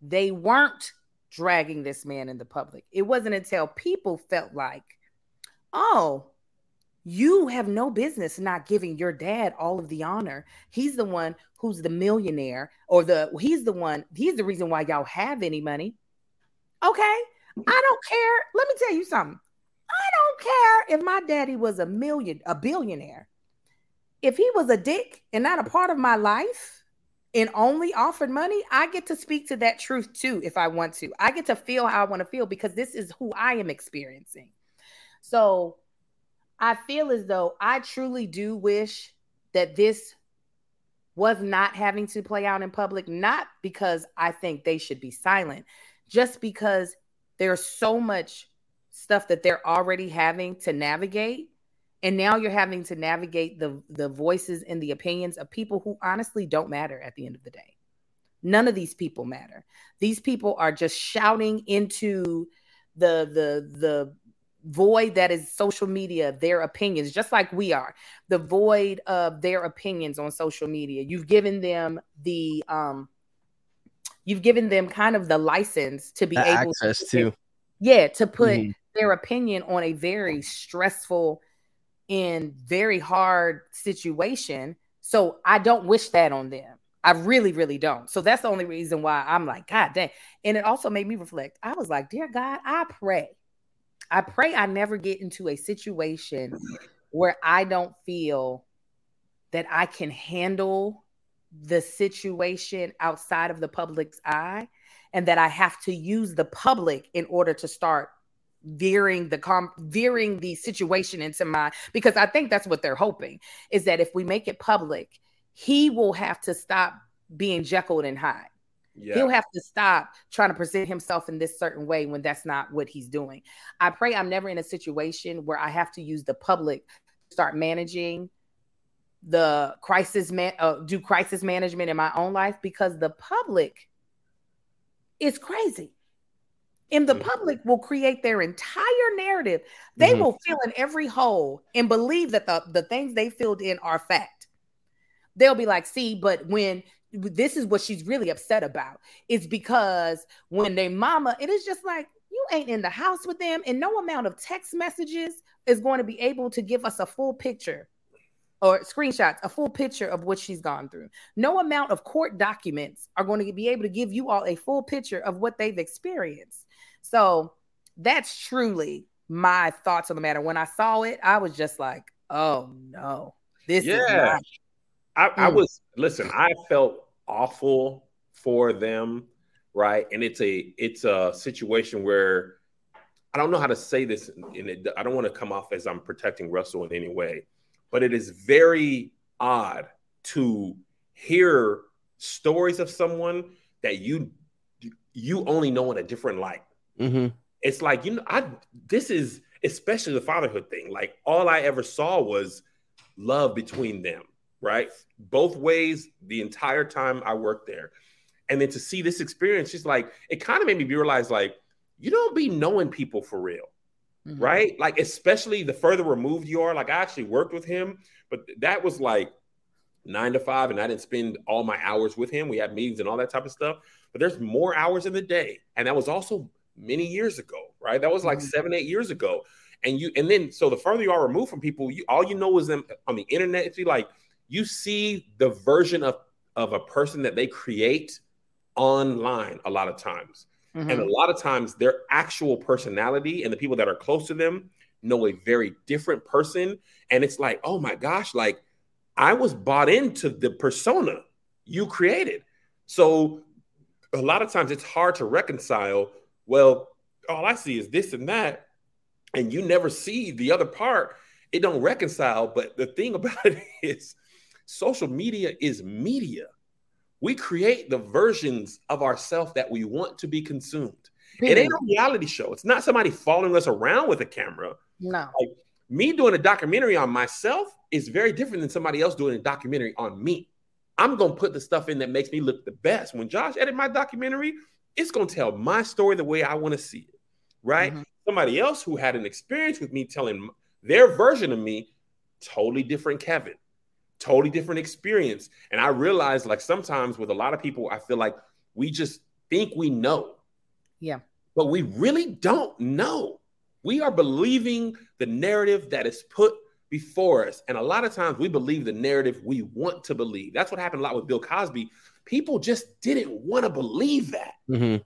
They weren't dragging this man in the public. It wasn't until people felt like, oh, you have no business not giving your dad all of the honor. He's the one who's the millionaire, or the he's the one, he's the reason why y'all have any money. Okay. I don't care. Let me tell you something. I don't care if my daddy was a million, a billionaire. If he was a dick and not a part of my life, and only offered money, I get to speak to that truth too if I want to. I get to feel how I want to feel because this is who I am experiencing. So I feel as though I truly do wish that this was not having to play out in public, not because I think they should be silent, just because there's so much stuff that they're already having to navigate and now you're having to navigate the the voices and the opinions of people who honestly don't matter at the end of the day. None of these people matter. These people are just shouting into the the the void that is social media their opinions just like we are. The void of their opinions on social media. You've given them the um you've given them kind of the license to be the able access to, to. Yeah to put mm-hmm. their opinion on a very stressful in very hard situation. So I don't wish that on them. I really, really don't. So that's the only reason why I'm like, God dang. And it also made me reflect. I was like, Dear God, I pray. I pray I never get into a situation where I don't feel that I can handle the situation outside of the public's eye and that I have to use the public in order to start veering the com veering the situation into my because I think that's what they're hoping is that if we make it public, he will have to stop being Jekyll and Hyde. Yeah. He'll have to stop trying to present himself in this certain way when that's not what he's doing. I pray I'm never in a situation where I have to use the public to start managing the crisis man uh, do crisis management in my own life because the public is crazy and the public will create their entire narrative. They mm-hmm. will fill in every hole and believe that the, the things they filled in are fact. They'll be like, see, but when this is what she's really upset about, it's because when their mama, it is just like, you ain't in the house with them, and no amount of text messages is going to be able to give us a full picture or screenshots, a full picture of what she's gone through. No amount of court documents are going to be able to give you all a full picture of what they've experienced. So that's truly my thoughts on the matter. When I saw it, I was just like, oh no, this Yeah. is not. I, I Mm. was listen. I felt awful for them, right? And it's a it's a situation where I don't know how to say this, and it, I don't want to come off as I'm protecting Russell in any way, but it is very odd to hear stories of someone that you you only know in a different light hmm it's like you know i this is especially the fatherhood thing. Like all i ever saw was love between them right? Both ways the entire time i worked there. And then to see this experience just like it kind of made me realize like you don't be knowing people for real Mhm. right? Like especially the further removed you are. Like i actually worked with him but that was like nine to five and i didn't spend all my hours with him. We had meetings and all that type of stuff. But there's more hours in the day. And that was also many years ago right? That was like Mhm. seven eight years ago. And you and then so the further you are removed from people you all you know is them on the internet. It's like you see the version of of a person that they create online a lot of times. Mhm. and a lot of times their actual personality and the people that are close to them know a very different person. And it's like oh my gosh like i was bought into the persona you created. So a lot of times it's hard to reconcile well all i see is this and that and you never see the other part it don't reconcile but the thing about it is social media is media we create the versions of ourselves that we want to be consumed it ain't a reality show it's not somebody following us around with a camera no. Like, me doing a documentary on myself is very different than somebody else doing a documentary on me. I'm gonna put the stuff in that makes me look the best. When Josh edit my documentary, it's gonna tell my story the way I want to see it, right? Mhm. Somebody else who had an experience with me telling their version of me, totally different Kevin, totally different experience. And I realized, like sometimes with a lot of people, I feel like we just think we know, Yeah. but we really don't know. We are believing the narrative that is put before us. And a lot of times we believe the narrative we want to believe. That's what happened a lot with Bill Cosby. People just didn't want to believe that. hmm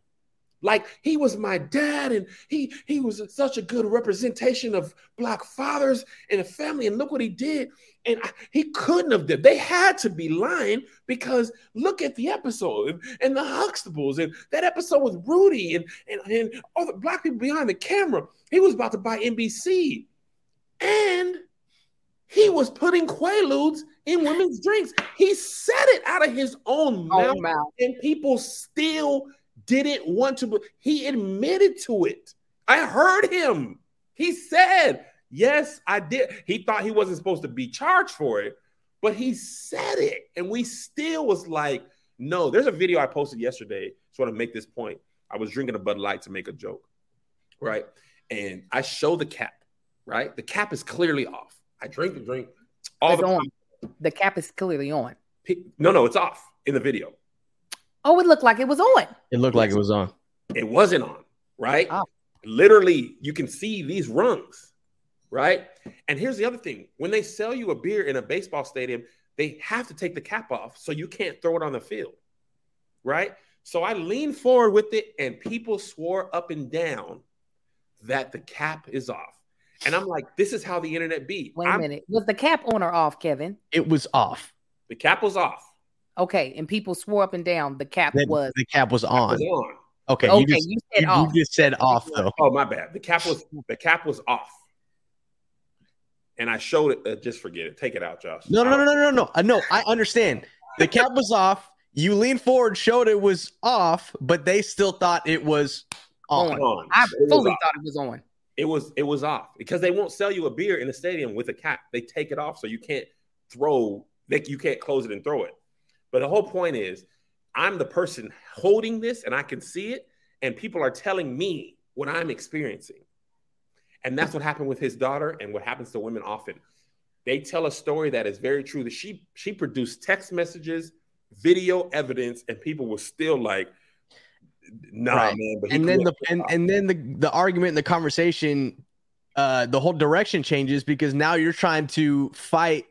Like he was my dad, and he he was such a good representation of black fathers and a family. And look what he did. And I- he couldn't have did. They had to be lying because look at the episode and, and the Huxtables and that episode with Rudy and, and and all the black people behind the camera. He was about to buy NBC, and he was putting Quaaludes in women's drinks. He said it out of his own mouth Oh, mouth. and people still didn't want to. He admitted to it. I heard him. He said, "Yes, I did." He thought he wasn't supposed to be charged for it, but he said it, and we still was like, "No." There's a video I posted yesterday. Just want to make this point. I was drinking a Bud Light to make a joke, right? And I show the cap. Right, the cap is clearly off. I drink the drink. All It's the on. The cap is clearly on. no, no, it's off in the video. Oh, it looked like it was on. It looked like it was on. It wasn't on, right? Oh. Literally, you can see these rungs, right? And here's the other thing when they sell you a beer in a baseball stadium, they have to take the cap off so you can't throw it on the field, right? So I leaned forward with it, and people swore up and down that the cap is off. And I'm like, this is how the internet be. Wait a I'm- minute. Was the cap on or off, Kevin? It was off. The cap was off. Okay, and people swore up and down the cap The, was. the cap was It on. was on. Okay, okay, you just, you said you, off. you just said off though. Oh my bad. The cap was the cap was off. And I showed it. Uh, just forget it. Take it out, Josh. No, no, no, no, no, no. Uh, No, I understand. The cap was off. You leaned forward, showed it was off, but they still thought it was on. On. On. I fully thought it was on. It was it was off because they won't sell you a beer in a stadium with a cap. They take it off so you can't throw. They, you can't close it and throw it. But the whole point is, I'm the person holding this, and I can see it, and people are telling me what I'm experiencing. And that's what happened with his daughter, and what happens to women often. They tell a story that is very true. That she she produced text messages, video evidence, and people were still like, "Nah, Right. man." But he and then the and, and then the the argument and the conversation uh the whole direction changes because now you're trying to fight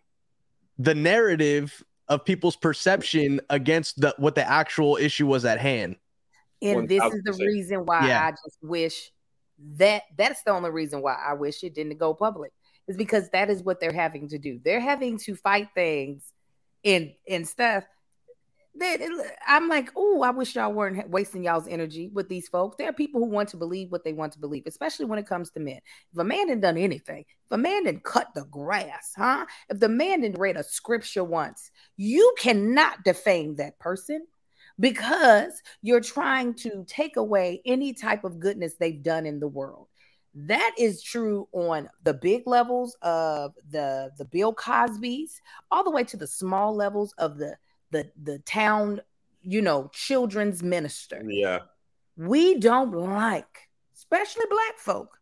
the narrative of people's perception against the what the actual issue was at hand And this is the reason why Yeah. I just wish that that's the only reason why I wish it didn't go public is because that is what they're having to do. They're having to fight things and and stuff that I'm like, oh, I wish y'all weren't wasting y'all's energy with these folks. There are people who want to believe what they want to believe, especially when it comes to men. If a man didn't done anything, if a man didn't cut the grass, huh? If the man didn't read a scripture once, you cannot defame that person because you're trying to take away any type of goodness they've done in the world. That is true on the big levels of the the Bill Cosby's, all the way to the small levels of the the the town, you know, children's minister. Yeah. We don't like, especially black folk.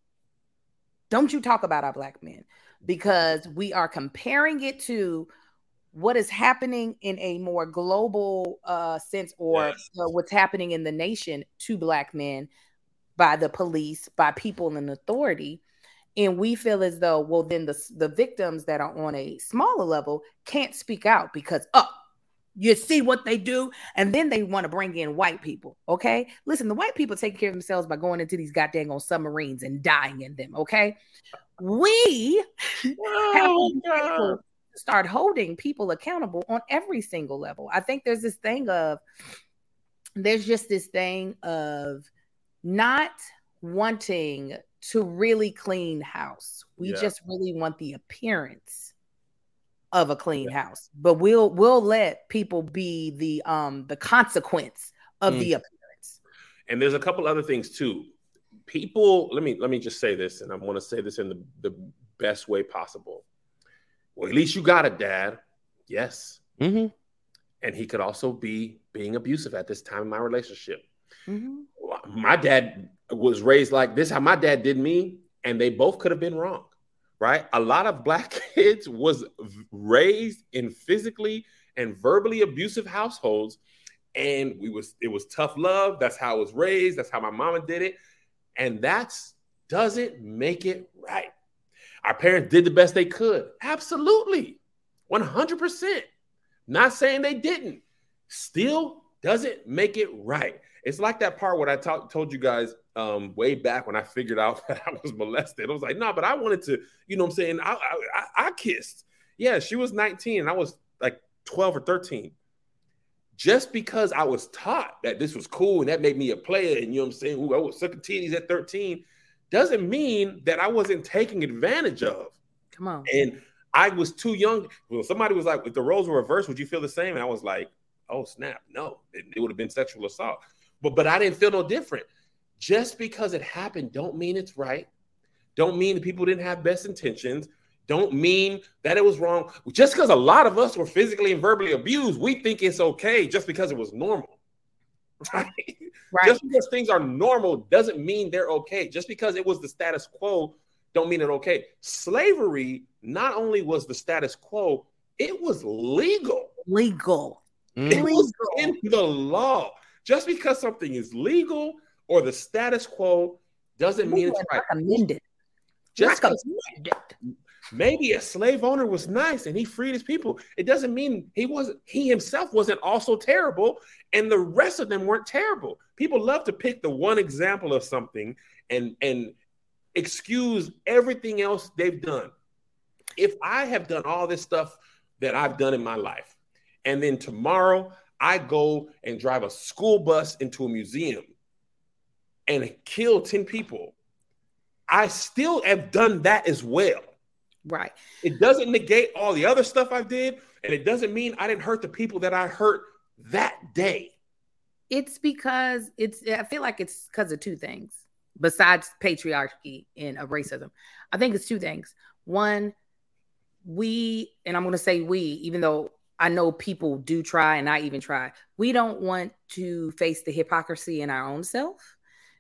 Don't you talk about our black men because we are comparing it to what is happening in a more global uh, sense or yes. uh, what's happening in the nation to black men by the police, by people in authority. And we feel as though, well, then the, the victims that are on a smaller level can't speak out because, oh, you see what they do, and then they want to bring in white people. Okay, listen, the white people take care of themselves by going into these goddamn on submarines and dying in them. Okay, we oh, start holding people accountable on every single level. I think there's this thing of there's just this thing of not wanting to really clean house. We yeah. just really want the appearance of a clean yeah. house but we'll we'll let people be the um the consequence of mm. the appearance and there's a couple other things too people let me let me just say this and i want to say this in the, the best way possible well at least you got a dad yes mm-hmm. and he could also be being abusive at this time in my relationship mm-hmm. my dad was raised like this how my dad did me and they both could have been wrong right? A lot of black kids was raised in physically and verbally abusive households and we was it was tough love. That's how I was raised. That's how my mama did it. And that's doesn't make it right. Our parents did the best they could. Absolutely. 100% not saying they didn't. Still doesn't make it right it's like that part where I told you guys um, way back when I figured out that I was molested. I was like, no, nah, but I wanted to, you know what I'm saying? I, I, I kissed. Yeah, she was 19 and I was like 12 or 13. Just because I was taught that this was cool and that made me a player, and you know what I'm saying? Ooh, I was sucking titties at 13, doesn't mean that I wasn't taking advantage of. Come on. And I was too young. Well, somebody was like, if the roles were reversed, would you feel the same? And I was like, oh snap, no, it, it would have been sexual assault. But but I didn't feel no different. Just because it happened don't mean it's right. Don't mean the people didn't have best intentions. Don't mean that it was wrong. Just because a lot of us were physically and verbally abused, we think it's okay just because it was normal. Right? right. Just because things are normal doesn't mean they're okay. Just because it was the status quo don't mean it okay. Slavery not only was the status quo, it was legal. Legal. It mm. was in the law. Just because something is legal or the status quo doesn't mean it's right. Recommended. Just recommended. Maybe a slave owner was nice and he freed his people. It doesn't mean he wasn't he himself wasn't also terrible and the rest of them weren't terrible. People love to pick the one example of something and and excuse everything else they've done. If I have done all this stuff that I've done in my life, and then tomorrow I go and drive a school bus into a museum and kill 10 people, I still have done that as well. Right. It doesn't negate all the other stuff I did, and it doesn't mean I didn't hurt the people that I hurt that day. It's because it's, I feel like it's because of two things besides patriarchy and of racism. I think it's two things. One, we, and I'm going to say we, even though I know people do try, and I even try. We don't want to face the hypocrisy in our own self.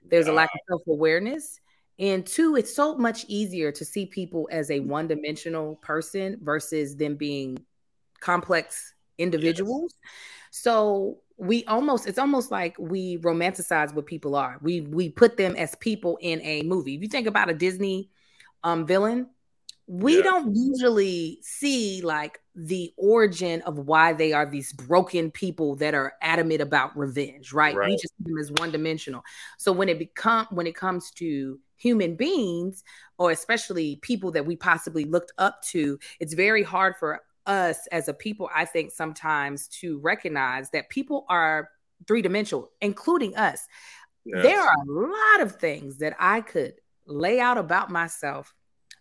There's a lack of self awareness. And two, it's so much easier to see people as a one dimensional person versus them being complex individuals. Yes. So we almost it's almost like we romanticize what people are. We we put them as people in a movie. If you think about a Disney um villain, we yeah. don't usually see like the origin of why they are these broken people that are adamant about revenge right, right. we just see them as one dimensional so when it become when it comes to human beings, or especially people that we possibly looked up to, it's very hard for us as a people, I think, sometimes to recognize that people are three dimensional, including us. Yes. There are a lot of things that I could lay out about myself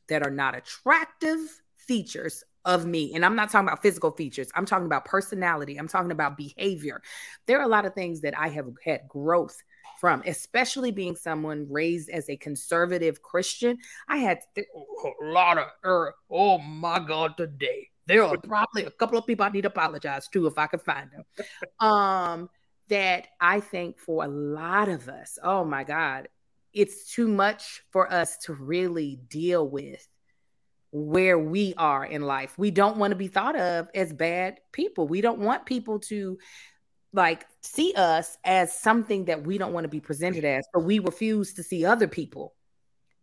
that are not attractive features of me. And I'm not talking about physical features, I'm talking about personality, I'm talking about behavior. There are a lot of things that I have had growth from, especially being someone raised as a conservative Christian. I had a lot of, er, oh my God, today. There are probably a couple of people I need to apologize to if I could find them. Um, that I think for a lot of us, oh my God, it's too much for us to really deal with where we are in life. We don't want to be thought of as bad people. We don't want people to like see us as something that we don't want to be presented as, but we refuse to see other people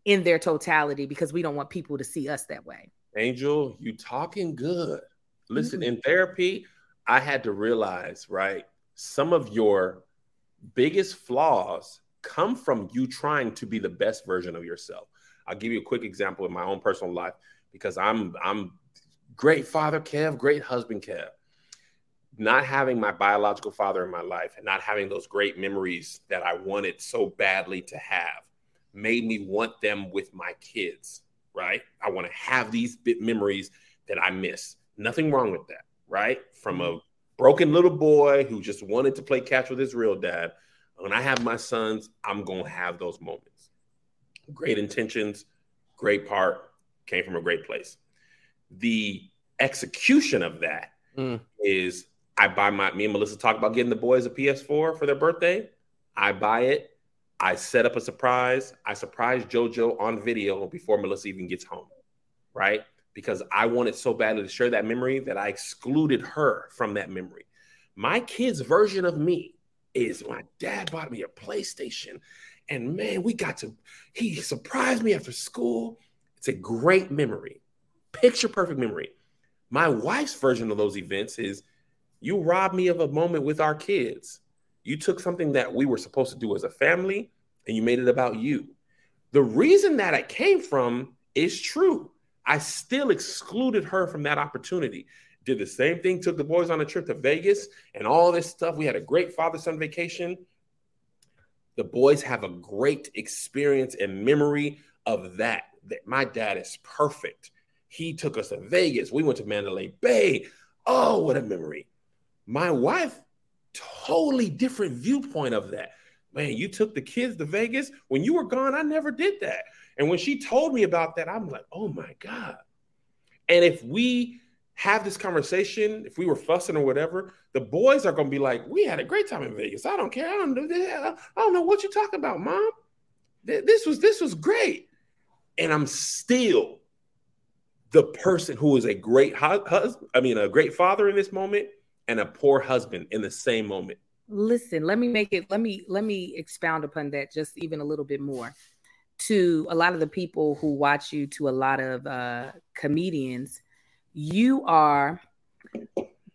in their totality because we don't want people to see us that way. Angel, you talking good. Listen, mm-hmm. in therapy, I had to realize, right? Some of your biggest flaws come from you trying to be the best version of yourself. I'll give you a quick example in my own personal life because I'm I'm great father Kev, great husband Kev. Not having my biological father in my life and not having those great memories that I wanted so badly to have made me want them with my kids, right? I want to have these bit memories that I miss. Nothing wrong with that, right? From a mm-hmm. broken little boy who just wanted to play catch with his real dad when I have my sons, I'm going to have those moments. Great intentions, great part, came from a great place. The execution of that mm. is I buy my, me and Melissa talk about getting the boys a PS4 for their birthday. I buy it. I set up a surprise. I surprise JoJo on video before Melissa even gets home, right? Because I wanted so badly to share that memory that I excluded her from that memory. My kid's version of me is my dad bought me a PlayStation. And man, we got to, he surprised me after school. It's a great memory, picture perfect memory. My wife's version of those events is you robbed me of a moment with our kids. You took something that we were supposed to do as a family and you made it about you. The reason that I came from is true. I still excluded her from that opportunity did the same thing, took the boys on a trip to Vegas and all this stuff. We had a great father son vacation. The boys have a great experience and memory of that. That my dad is perfect. He took us to Vegas. We went to Mandalay Bay. Oh, what a memory. My wife, totally different viewpoint of that. Man, you took the kids to Vegas. When you were gone, I never did that. And when she told me about that, I'm like, oh my God. And if we have this conversation, if we were fussing or whatever, the boys are gonna be like, "We had a great time in Vegas. I don't care. I don't do. I don't know what you're talking about, mom. This was this was great." And I'm still the person who is a great husband. I mean, a great father in this moment, and a poor husband in the same moment. Listen, let me make it. Let me let me expound upon that just even a little bit more. To a lot of the people who watch you, to a lot of uh, comedians you are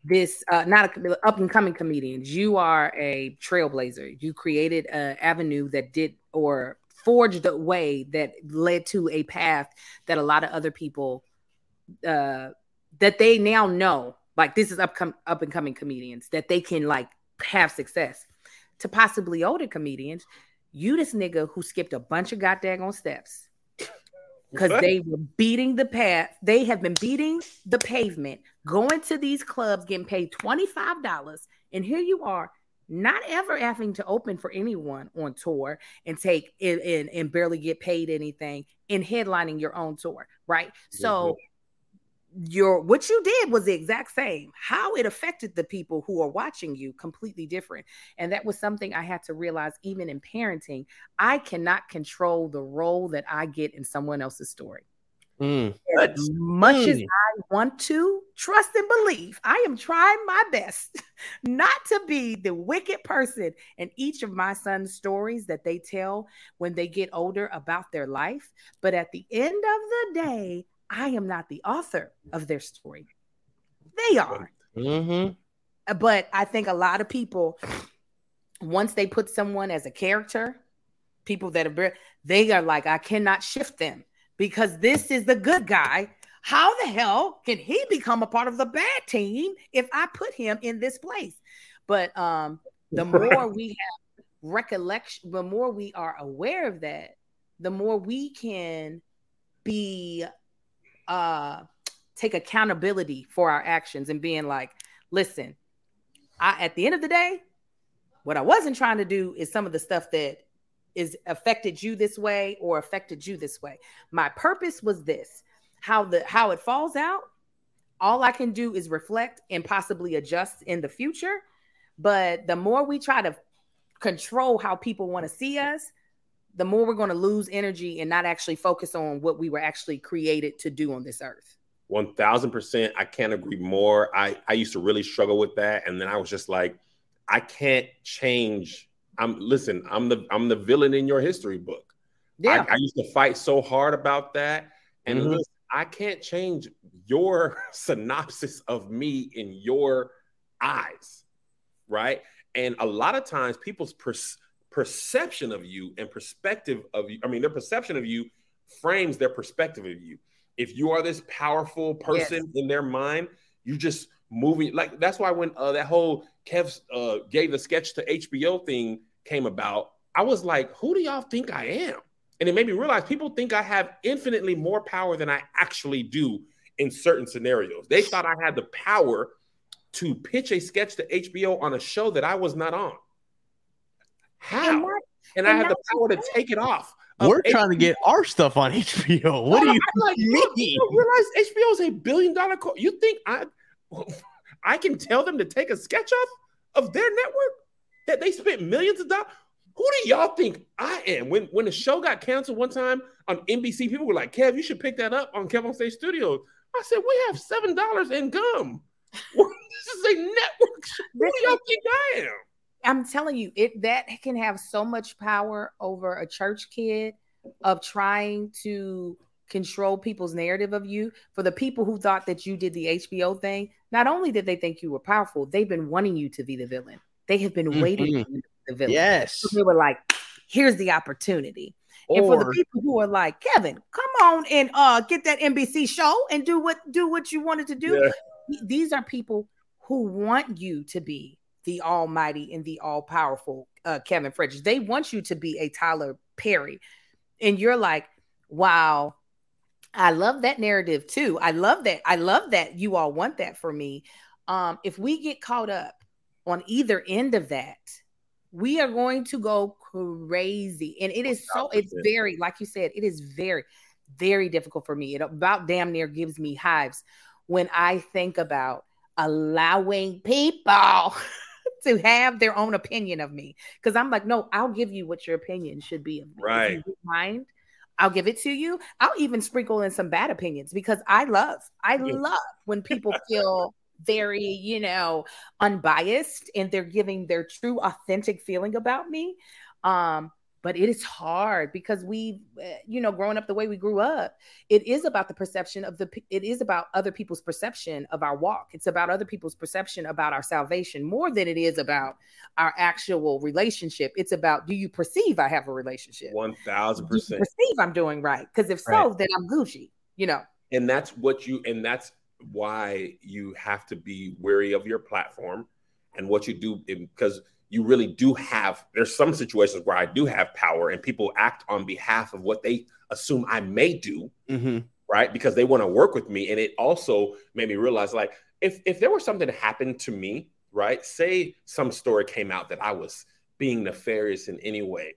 this uh, not a up and coming comedians. You are a trailblazer. You created an avenue that did or forged a way that led to a path that a lot of other people uh, that they now know like this is up up and coming comedians that they can like have success. To possibly older comedians, you this nigga who skipped a bunch of goddamn steps because they were beating the path. They have been beating the pavement, going to these clubs, getting paid $25. And here you are, not ever having to open for anyone on tour and take and, and, and barely get paid anything in headlining your own tour, right? So mm-hmm. Your what you did was the exact same how it affected the people who are watching you completely different and that was something i had to realize even in parenting i cannot control the role that i get in someone else's story mm. as much mm. as i want to trust and believe i am trying my best not to be the wicked person in each of my son's stories that they tell when they get older about their life but at the end of the day I am not the author of their story. They are. Mm-hmm. But I think a lot of people, once they put someone as a character, people that are they are like, I cannot shift them because this is the good guy. How the hell can he become a part of the bad team if I put him in this place? But um, the more we have recollection, the more we are aware of that, the more we can be uh take accountability for our actions and being like, listen, I at the end of the day, what I wasn't trying to do is some of the stuff that is affected you this way or affected you this way. My purpose was this. How the how it falls out, all I can do is reflect and possibly adjust in the future. But the more we try to control how people want to see us, the more we're going to lose energy and not actually focus on what we were actually created to do on this earth. 1000% i can't agree more. I i used to really struggle with that and then i was just like i can't change. I'm listen i'm the i'm the villain in your history book. Yeah. I, I used to fight so hard about that and mm-hmm. listen, i can't change your synopsis of me in your eyes right? And a lot of times people's per- perception of you and perspective of you i mean their perception of you frames their perspective of you if you are this powerful person yes. in their mind, you're just moving like that's why when uh, that whole Kev uh, gave the sketch to HBO thing came about, I was like, who do y'all think I am? And it made me realize people think I have infinitely more power than I actually do in certain scenarios. They thought I had the power to pitch a sketch to HBO on a show that I was not on. How? And, and, and I have the power to take it off. We're trying to get our stuff on HBO. What do you like, mean? You realize HBO is a billion dollar. Co- you think I, I can tell them to take a sketch off of their network that they spent millions of dollars? Who do y'all think I am? When when the show got canceled one time on NBC, people were like, "Kev, you should pick that up on Kev on Stage Studios." I said, "We have seven dollars in gum. this is a network. Who do y'all think I am?" I'm telling you, it that can have so much power over a church kid of trying to control people's narrative of you. For the people who thought that you did the HBO thing, not only did they think you were powerful, they've been wanting you to be the villain. They have been waiting mm-hmm. for the villain. Yes. So they were like, here's the opportunity. Or, and for the people who are like, Kevin, come on and uh get that NBC show and do what do what you wanted to do. Yeah. These are people who want you to be the almighty and the all powerful uh, Kevin Fredericks. They want you to be a Tyler Perry. And you're like, wow, I love that narrative too. I love that. I love that you all want that for me. Um, if we get caught up on either end of that, we are going to go crazy. And it is so, it's very, like you said, it is very, very difficult for me. It about damn near gives me hives when I think about allowing people to have their own opinion of me because I'm like, no, I'll give you what your opinion should be of me. Right. Mind, I'll give it to you. I'll even sprinkle in some bad opinions because I love, I yeah. love when people feel very, you know, unbiased and they're giving their true, authentic feeling about me. Um, but it is hard because we eh, you know growing up the way we grew up it is about the perception of the it is about other people's perception of our walk. It's about other people's perception about our salvation more than it is about our actual relationship. It's about do you perceive i have a relationship? 1000% perceive i'm doing right? Because if so right. then i'm gucci you know? And that's what you and that's why you have to be wary of your platform and what you do because you really do have there's some situations where I do have power and people act on behalf of what they assume I may do, mm-hmm. right? Because they want to work with me. And it also made me realize like if if there was something that happened to me, right? Say some story came out that I was being nefarious in any way.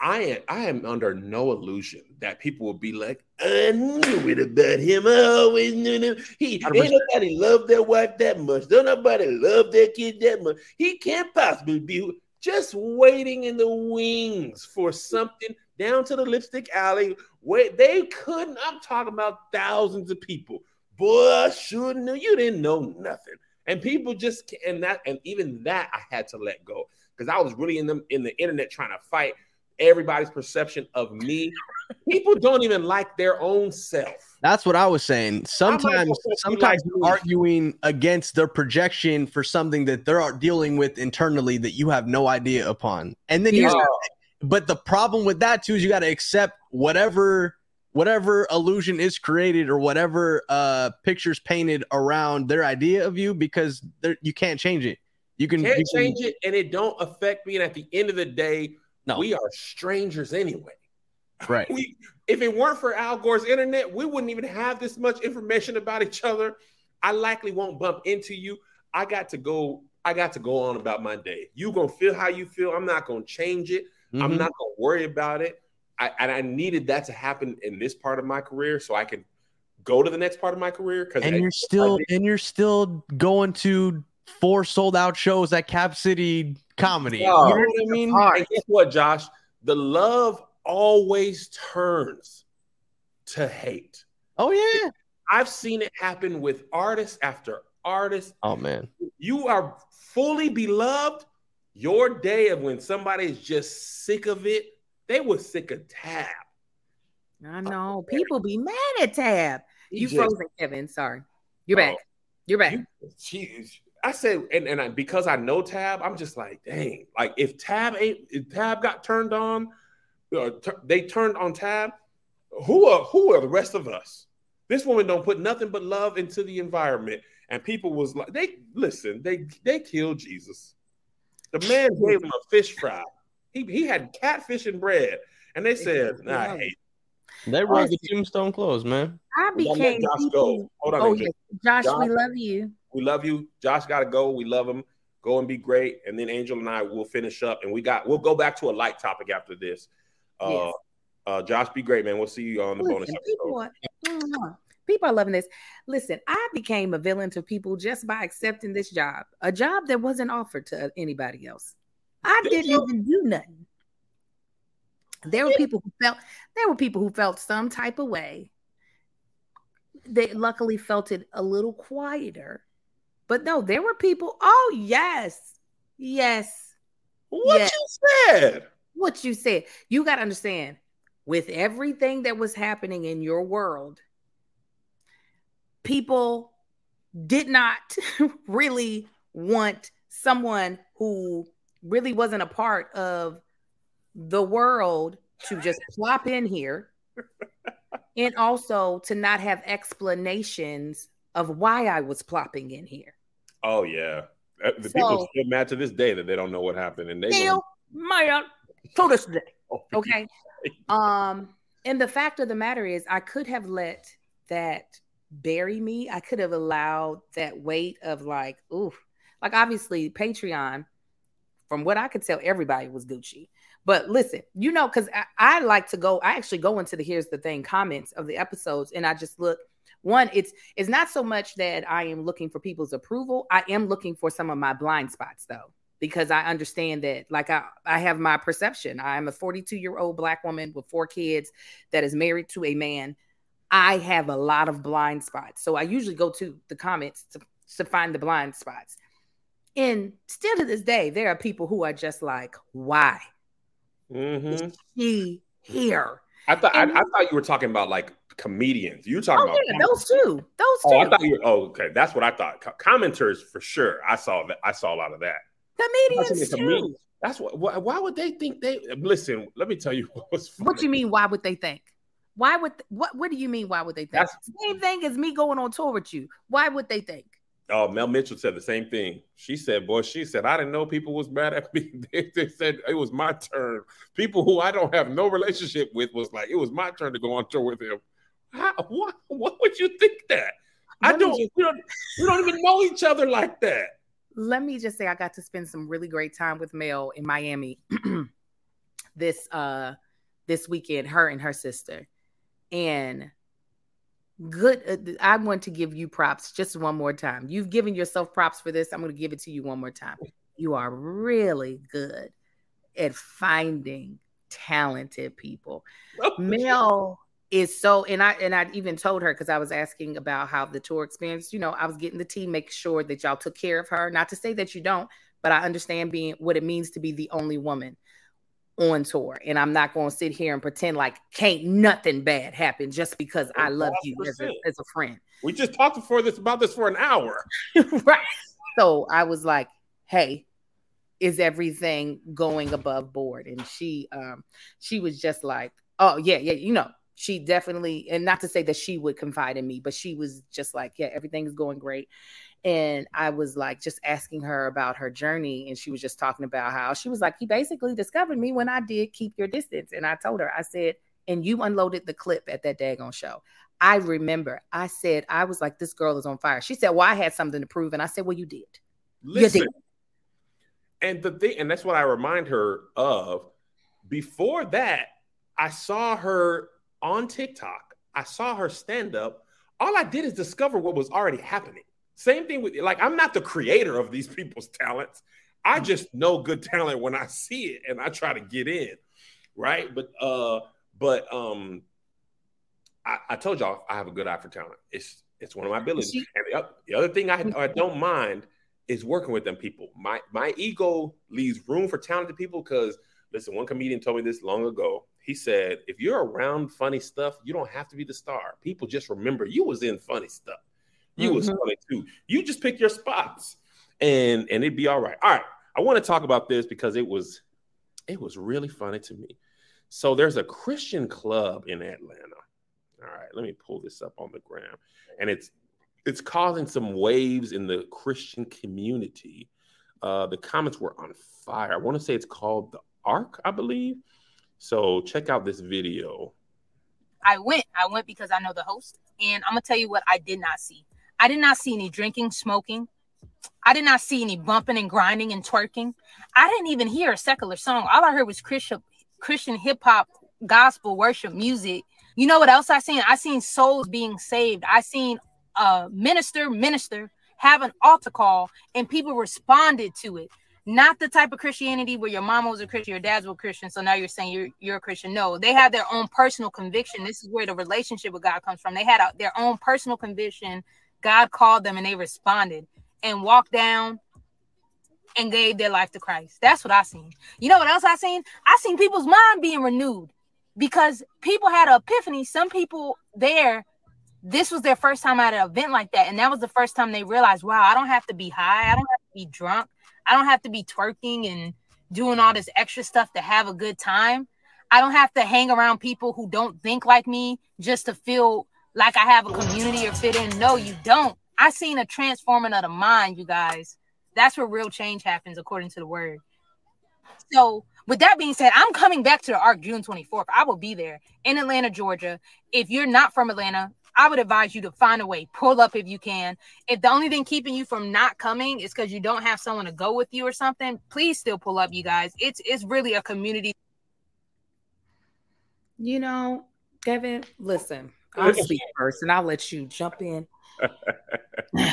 I am I am under no illusion that people will be like, I knew it about him. I always knew him. He ain't nobody love their wife that much. Don't nobody love their kid that much. He can't possibly be just waiting in the wings for something down to the lipstick alley. Wait, they couldn't. I'm talking about thousands of people. Boy, I sure knew you didn't know nothing. And people just and that and even that I had to let go because I was really in them in the internet trying to fight everybody's perception of me. People don't even like their own self. That's what I was saying. Sometimes, sometimes like arguing against their projection for something that they're dealing with internally that you have no idea upon, and then you. but the problem with that too is you got to accept whatever whatever illusion is created or whatever uh pictures painted around their idea of you because you can't change it. You can Can't you can- change it, and it don't affect me. And at the end of the day, No. we are strangers anyway. Right. We, if it weren't for Al Gore's internet, we wouldn't even have this much information about each other. I likely won't bump into you. I got to go. I got to go on about my day. You gonna feel how you feel. I'm not gonna change it. I'm Mhm. not gonna worry about it. I, and I needed that to happen in this part of my career so I can go to the next part of my career. Because and you're still and you're still going to four sold out shows at Cap City Comedy. You know Oh, what I mean? And guess what, Josh? The love always turns to hate. Oh yeah. I've seen it happen with artist after artist. Oh man. You are fully beloved. Your day of when somebody is just sick of it, they were sick of Tab. I know people be mad at Tab. You just- frozen, Kevin. Sorry, you're Oh. back. You're back. You- she, I said, and, and I, because I know Tab, I'm just like, dang, like if Tab ain't, if Tab got turned on, uh, t- they turned on Tab. Who are who are the rest of us? This woman don't put nothing but love into the environment, and people was like, they listen, they they killed Jesus. The man gave him a fish fry. He he had catfish and bread, and they said, nah, hey, They rolled the tombstone clothes, man. I became Josh people- go. Hold on, Oh yeah, Josh, we love you. We love you. Josh got to go. We love him. Go and be great. And then Angel and I will finish up, and we got we'll go back to a light topic after this. Uh, Yes. uh, Josh, be great, man. We'll see you on the bonus Listen, episode. people, are, people are loving this. Listen, I became a villain to people just by accepting this job, a job that wasn't offered to anybody else. I Did didn't even do nothing. There were people who felt there were people who felt some type of way. They luckily felt it a little quieter. But no, there were people. Oh, yes. Yes. What Yeah. you said? what you said. You got to understand with everything that was happening in your world, people did not really want someone who really wasn't a part of the world to just plop in here and also to not have explanations of why I was plopping in here. Oh yeah, Uh, the people So- still mad to this day that they don't know what happened, and they Still, man, to this day. okay. Um and the fact of the matter is i could have let that bury me. I could have allowed that weight of like ooh like obviously patreon from what i could tell everybody was gucci. But listen you know because I, I like to go i actually go into the here's the thing comments of the episodes and i just look one it's it's not so much that i am looking for people's approval i am looking for some of my blind spots though because I understand that, like, I, I have my perception. I'm a 42 year old black woman with four kids that is married to a man. I have a lot of blind spots. So I usually go to the comments to, to find the blind spots. And still to this day, there are people who are just like, why Mhm. is she here? I thought I, I thought you were talking about like comedians. You were talking Oh, about yeah, those two. Those two. Oh, I thought you were. Oh, okay. That's what I thought. Co- commenters for sure. I saw that. I saw a lot of that. Comedians That's too. comedians. That's what. Why, why would they think they listen? Let me tell you what's funny. What you mean? Why would they think? Why would what? What do you mean? Why would they think? That's- Same thing as me going on tour with you. Why would they think? Oh, Mel Mitchell said the same thing. She said, "Boy, she said I didn't know people was mad at me. They, they said it was my turn. People who I don't have no relationship with was like it was my turn to go on tour with him. How, what? What would you think that? I Let me don't. just- We don't. We don't even know each other like that. Let me just say, I got to spend some really great time with Mel in Miami this uh this weekend. Her and her sister, and good. Uh, I want to give you props just one more time. You've given yourself props for this. I'm going to give it to you one more time. You are really good at finding talented people. Mel is so and I and I even told her because I was asking about how the tour experience, you know, I was getting the team make sure that y'all took care of her. Not to say that you don't, but I understand being what it means to be the only woman on tour. And I'm not going to sit here and pretend like can't nothing bad happen just because I love you as a, as a friend. We just talked before this about this for an hour. right. So I was like, hey, is everything going above board and she um she was just like oh yeah yeah you know she definitely and not to say that she would confide in me but she was just like yeah everything's going great. And i was like just asking her about her journey and she was just talking about how she was like he basically discovered me when i did keep your distance. And i told her i said and you unloaded the clip at that daggone show. I remember i said i was like this girl is on fire. She said well i had something to prove and i said well you did. Listen, you did. and the thing and that's what i remind her of. Before that i saw her on TikTok. I saw her stand up. All I did is discover what was already happening. Same thing with like I'm not the creator of these people's talents. I mm-hmm. just know good talent when I see it and I try to get in. Right. But uh, but um I, I told y'all I have a good eye for talent. It's it's one of my abilities. And the, the other thing I, I don't mind is working with them people. My my ego leaves room for talented people because listen, one comedian told me this long ago. He said, if you're around funny stuff, you don't have to be the star. People just remember you was in funny stuff. You mm-hmm. was funny too. You just pick your spots and and it'd be all right. All right. I want to talk about this because it was it was really funny to me. So there's a Christian club in Atlanta. All right, let me pull this up on the gram. And it's it's causing some waves in the Christian community. Uh, the comments were on fire. I want to say it's called the Ark, I believe. So check out this video. I went. I went because I know the host. And I'm gonna tell you what I did not see. I did not see any drinking, smoking. I did not see any bumping and grinding and twerking. I didn't even hear a secular song. All I heard was Christian Christian hip hop, gospel worship music. You know what else I seen? I seen souls being saved. I seen a minister minister have an altar call and people responded to it not the type of Christianity where your mama was a Christian, your dad's a Christian, so now you're saying you're you're a Christian. No, they have their own personal conviction. This is where the relationship with God comes from. They had a, their own personal conviction. God called them and they responded and walked down and gave their life to Christ. That's what I seen. You know what else I seen? I seen people's mind being renewed because people had an epiphany. Some people there, this was their first time at an event like that, and that was the first time they realized, wow, I don't have to be high, I don't have to be drunk. I don't have to be twerking and doing all this extra stuff to have a good time. I don't have to hang around people who don't think like me just to feel like I have a community or fit in. No, you don't. I seen a transforming of the mind, you guys. That's where real change happens, according to the word. So, with that being said, I'm coming back to the ARC June 24th. I will be there in Atlanta, Georgia. If you're not from Atlanta, I would advise you to find a way, pull up if you can. If the only thing keeping you from not coming is because you don't have someone to go with you or something, please still pull up, you guys. It's it's really a community. You know, Kevin, listen, I'll speak first and I'll let you jump in.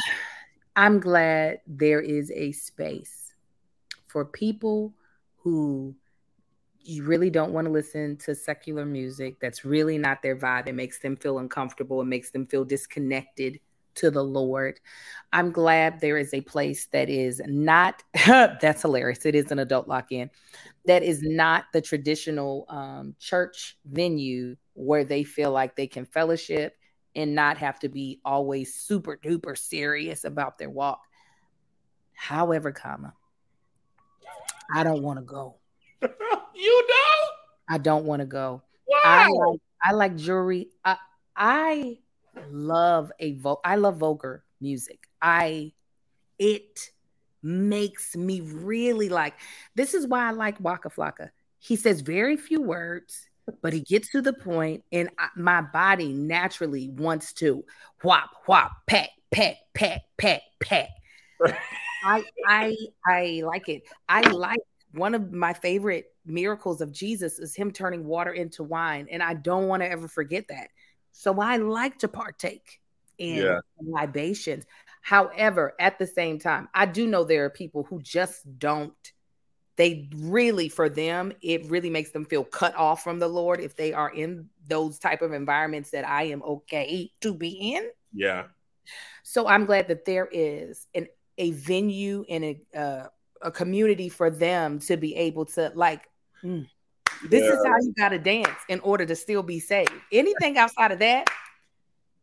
I'm glad there is a space for people who you really don't want to listen to secular music that's really not their vibe. It makes them feel uncomfortable. It makes them feel disconnected to the Lord. I'm glad there is a place that is not, that's hilarious. It is an adult lock in, that is not the traditional um, church venue where they feel like they can fellowship and not have to be always super duper serious about their walk. However, comma, I don't want to go. you don't? I don't want to go. Why? I like, I like jewelry. I, I love a vo- I love vulgar music. I it makes me really like this is why I like Waka Flocka. He says very few words, but he gets to the point, and I, my body naturally wants to whop, whop, peck, peck, peck, peck, peck. I I I like it. I like one of my favorite miracles of Jesus is him turning water into wine. And I don't want to ever forget that. So I like to partake in yeah. libations. However, at the same time, I do know there are people who just don't. They really, for them, it really makes them feel cut off from the Lord if they are in those type of environments that I am okay to be in. Yeah. So I'm glad that there is an a venue and a uh, a community for them to be able to like mm, this yeah. is how you got to dance in order to still be saved anything outside of that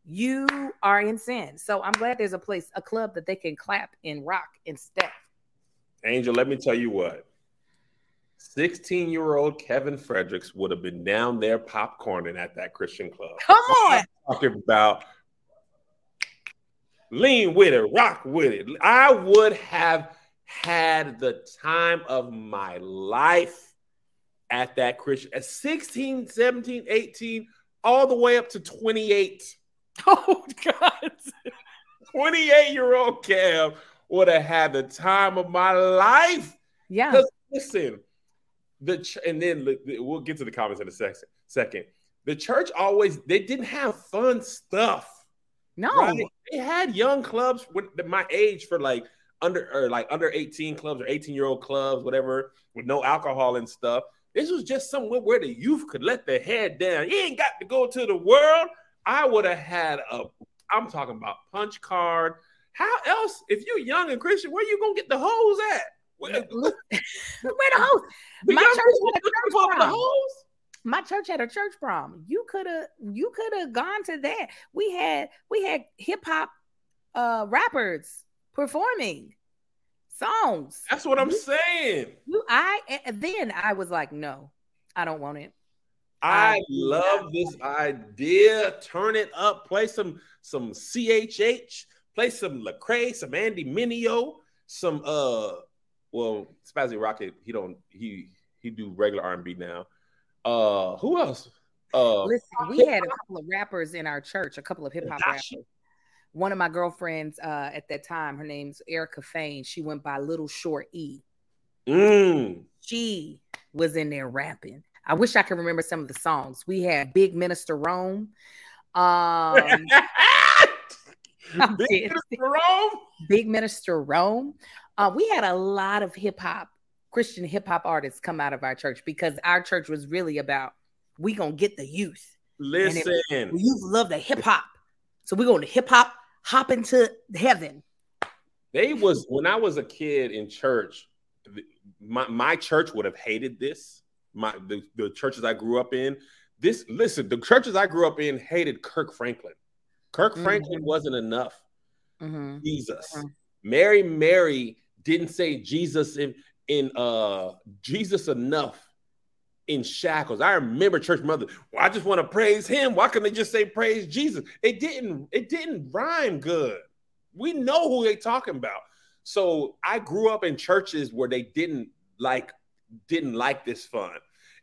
you are in sin so i'm glad there's a place a club that they can clap and rock and step Angel, let me tell you what. 16 year old Kevin Fredericks would have been down there popcorning at that Christian club. Come on. Talking about lean with it, rock with it. I would have had the time of my life at that Christian at 16, 17, 18, all the way up to 28. Oh God. 28 year old Kev would have had the time of my life. Yeah. 'Cause listen, the ch- and then the- the- we'll get to the comments in a sec- second. The church always they didn't have fun stuff. No. Right? They had young clubs with my age for like under or like under 18 clubs or 18 year old clubs, whatever, with no alcohol and stuff. This was just somewhere where the youth could let their head down. You ain't got to go to the world. I would have had a, I'm talking about punch card. How else, if you're young and Christian, where you gonna get the hose at? Where, Where the the My church had a church the prom. hose? my church had a church prom. You could have you could have gone to that. We had we had hip hop uh rappers performing songs. That's what I'm saying. You I then I was like, no, I don't want it. I I- love this idea. Turn it up. Play some some CHH. Play some Lecrae, some Andy Mineo, some uh. Well, Spazzy Rocket. He don't. He he do regular R and B now. Uh, who else? Uh, Listen, we had a couple of rappers in our church, a couple of hip hop rappers. One of my girlfriends uh, at that time, her name's Erica Fain. She went by Little Short E. mm, She was in there rapping. I wish I could remember some of the songs. We had Big Minister Rome. Um, Big. Mr. Rome. Big Minister Rome. Uh, we had a lot of hip hop, Christian hip hop artists come out of our church because our church was really about we gonna get the youth. Listen, The youth love the hip hop, so we're going to hip hop hop into heaven. they was when I was a kid in church. My my church would have hated this. My the, the churches I grew up in. This listen, the churches I grew up in hated Kirk Franklin. Kirk Mhm. Franklin wasn't enough. Mhm. Jesus. Mhm. Mary Mary didn't say Jesus in in uh Jesus enough in shackles. I remember church mother. Well, I just want to praise him. Why can not they just say praise Jesus? It didn't. It didn't rhyme good. We know who they're talking about. So I grew up in churches where they didn't like didn't like this fun.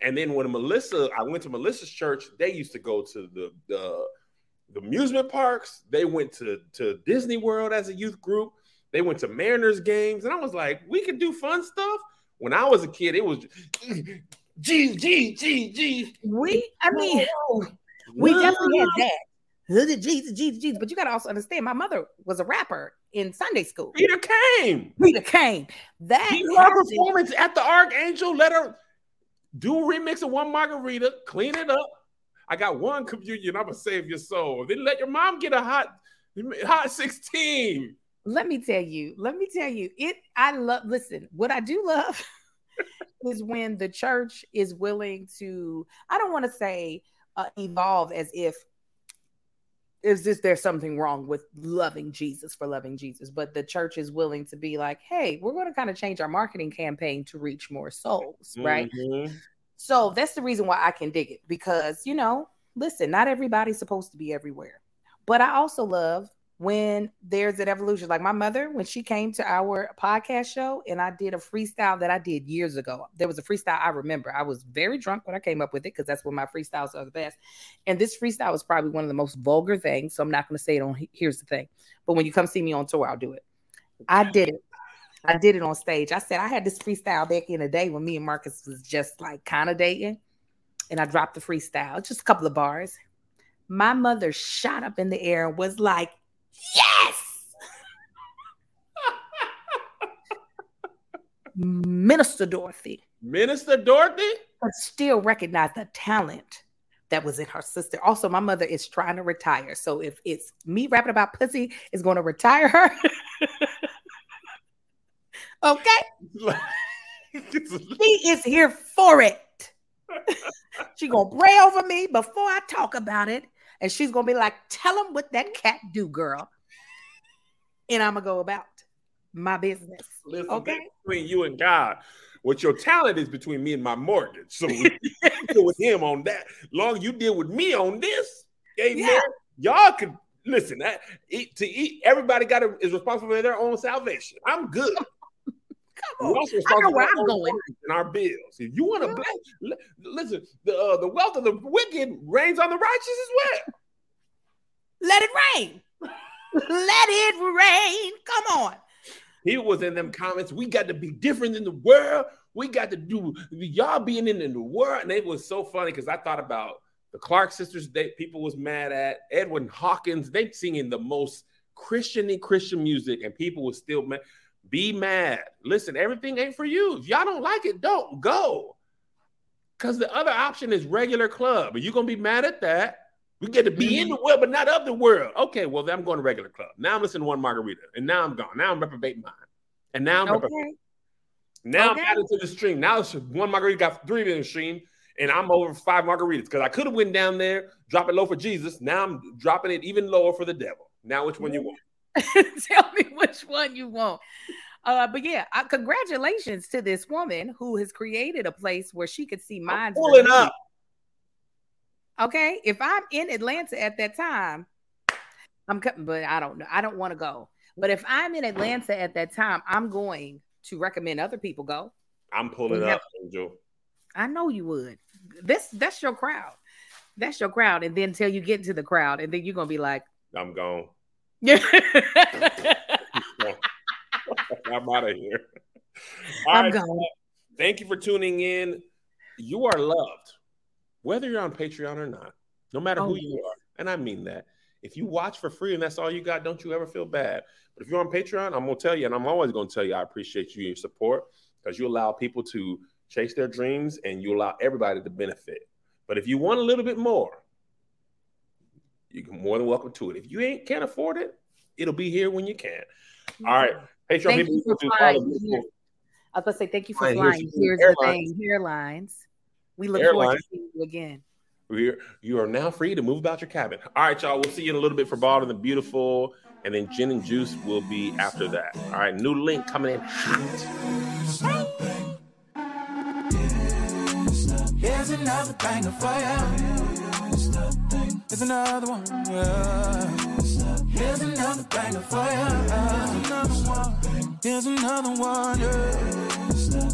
And then when Melissa, I went to Melissa's church. They used to go to the the, the amusement parks. They went to to Disney World as a youth group. They went to Mariners games, and I was like, we could do fun stuff. When I was a kid, it was G G G G. We, I mean, we definitely had that. Hooded Jesus, Jesus, Jesus. But you got to also understand, my mother was a rapper in Sunday school. Peter came. Rita Kane. That He her performance at the Archangel. Let her do a remix of one margarita, clean it up. I got one communion. I'm gonna save your soul. Then let your mom get a hot, hot 16. let me tell you, let me tell you, it I love listen, what I do love is when the church is willing to, I don't want to say uh, evolve as if is this there's something wrong with loving Jesus for loving Jesus, but the church is willing to be like, hey, we're going to kind of change our marketing campaign to reach more souls, right? Mhm. So that's the reason why I can dig it because, you know, listen, not everybody's supposed to be everywhere. But I also love when there's an evolution. Like my mother, when she came to our podcast show and I did a freestyle that I did years ago. There was a freestyle I remember. I was very drunk when I came up with it because that's when my freestyles are the best. And this freestyle was probably one of the most vulgar things. So I'm not going to say it on Here's the Thing. But when you come see me on tour, I'll do it. I did it. I did it on stage. I said I had this freestyle back in the day when me and Marcus was just like kind of dating. And I dropped the freestyle, just a couple of bars. My mother shot up in the air and was like, Yes! Minister Dorothy, Minister Dorothy. but still recognize the talent that was in her sister. Also, my mother is trying to retire. So if it's me rapping about pussy, is going to retire her. okay. She is here for it. she gonna pray over me before I talk about it, and she's gonna be like, "Tell him what that cat do, girl," and I'm gonna go about. my business. Listen, Okay. between you and God. What your talent is between me and my mortgage. So deal with him on that. Long you deal with me on this. Amen. Yeah. Y'all could listen. That eat to eat. Everybody got to, is responsible for their own salvation. I'm good. Come on. also I know where I'm our going. and our bills. If you want to bless, listen. The uh, the wealth of the wicked rains on the righteous as well. Let it rain. Let it rain. Come on. He was in them comments. We got to be different than the world. We got to do y'all being in, in the world. And it was so funny because I thought about the Clark sisters. They people was mad at Edwin Hawkins. They singing the most Christian Christian music, and people was still mad. Be mad. Listen, everything ain't for you. If y'all don't like it, don't go. Because the other option is regular club. Are you gonna be mad at that? We get to be in the world, but not of the world. Okay, well, then I'm going to regular club. Now I'm listening to one margarita, and now I'm gone. Now I'm reprobating mine. And now I'm reprobating. Okay. Now Okay. I'm adding to the stream. Now it's one margarita got three in the stream, and I'm over five margaritas because I could have went down there, drop it low for Jesus. Now I'm dropping it even lower for the devil. Now which one you mm-hmm. want? Tell me which one you want. Uh, but yeah, uh, congratulations to this woman who has created a place where she could see I'm minds. pulling up. Okay, if I'm in Atlanta at that time, I'm coming, but I don't know. I don't want to go. But if I'm in Atlanta at that time, I'm going to recommend other people go. I'm pulling up, Angel. I know you would. This that's your crowd. That's your crowd. And then till you get into the crowd, and then you're gonna be like, I'm gone. Yeah. I'm out of here. All I'm right, gone. Uh, thank you for tuning in. You are loved, whether you're on Patreon or not, no matter Oh, who you are. And I mean that. If you watch for free and that's all you got, don't you ever feel bad. But if you're on Patreon, I'm going to tell you, and I'm always going to tell you, I appreciate you and your support because you allow people to chase their dreams and you allow everybody to benefit. But if you want a little bit more, you're more than welcome to it. If you ain't can't afford it, it'll be here when you can. Mm-hmm. All right. Patreon Thank people You for all flying the here. I was gonna say thank you for Flying here, flying. she's Here's the thing, hairlines. We look forward to seeing you again. We're, you are now free to move about your cabin. All right, y'all. We'll see you in a little bit for Bald and the Beautiful. And then Gin and Juice will be after that. All right, new link coming in hot. Here's another banger for ya. Here's another one. yeah. Here's another banger for ya. Here's another one. yeah.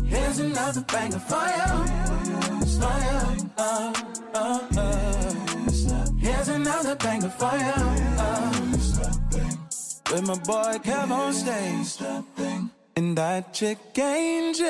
Here's another banger for. For ya. Uh, uh, uh. Here's another banger for ya. Uh. With my boy Kev on stage. And that chick Angel.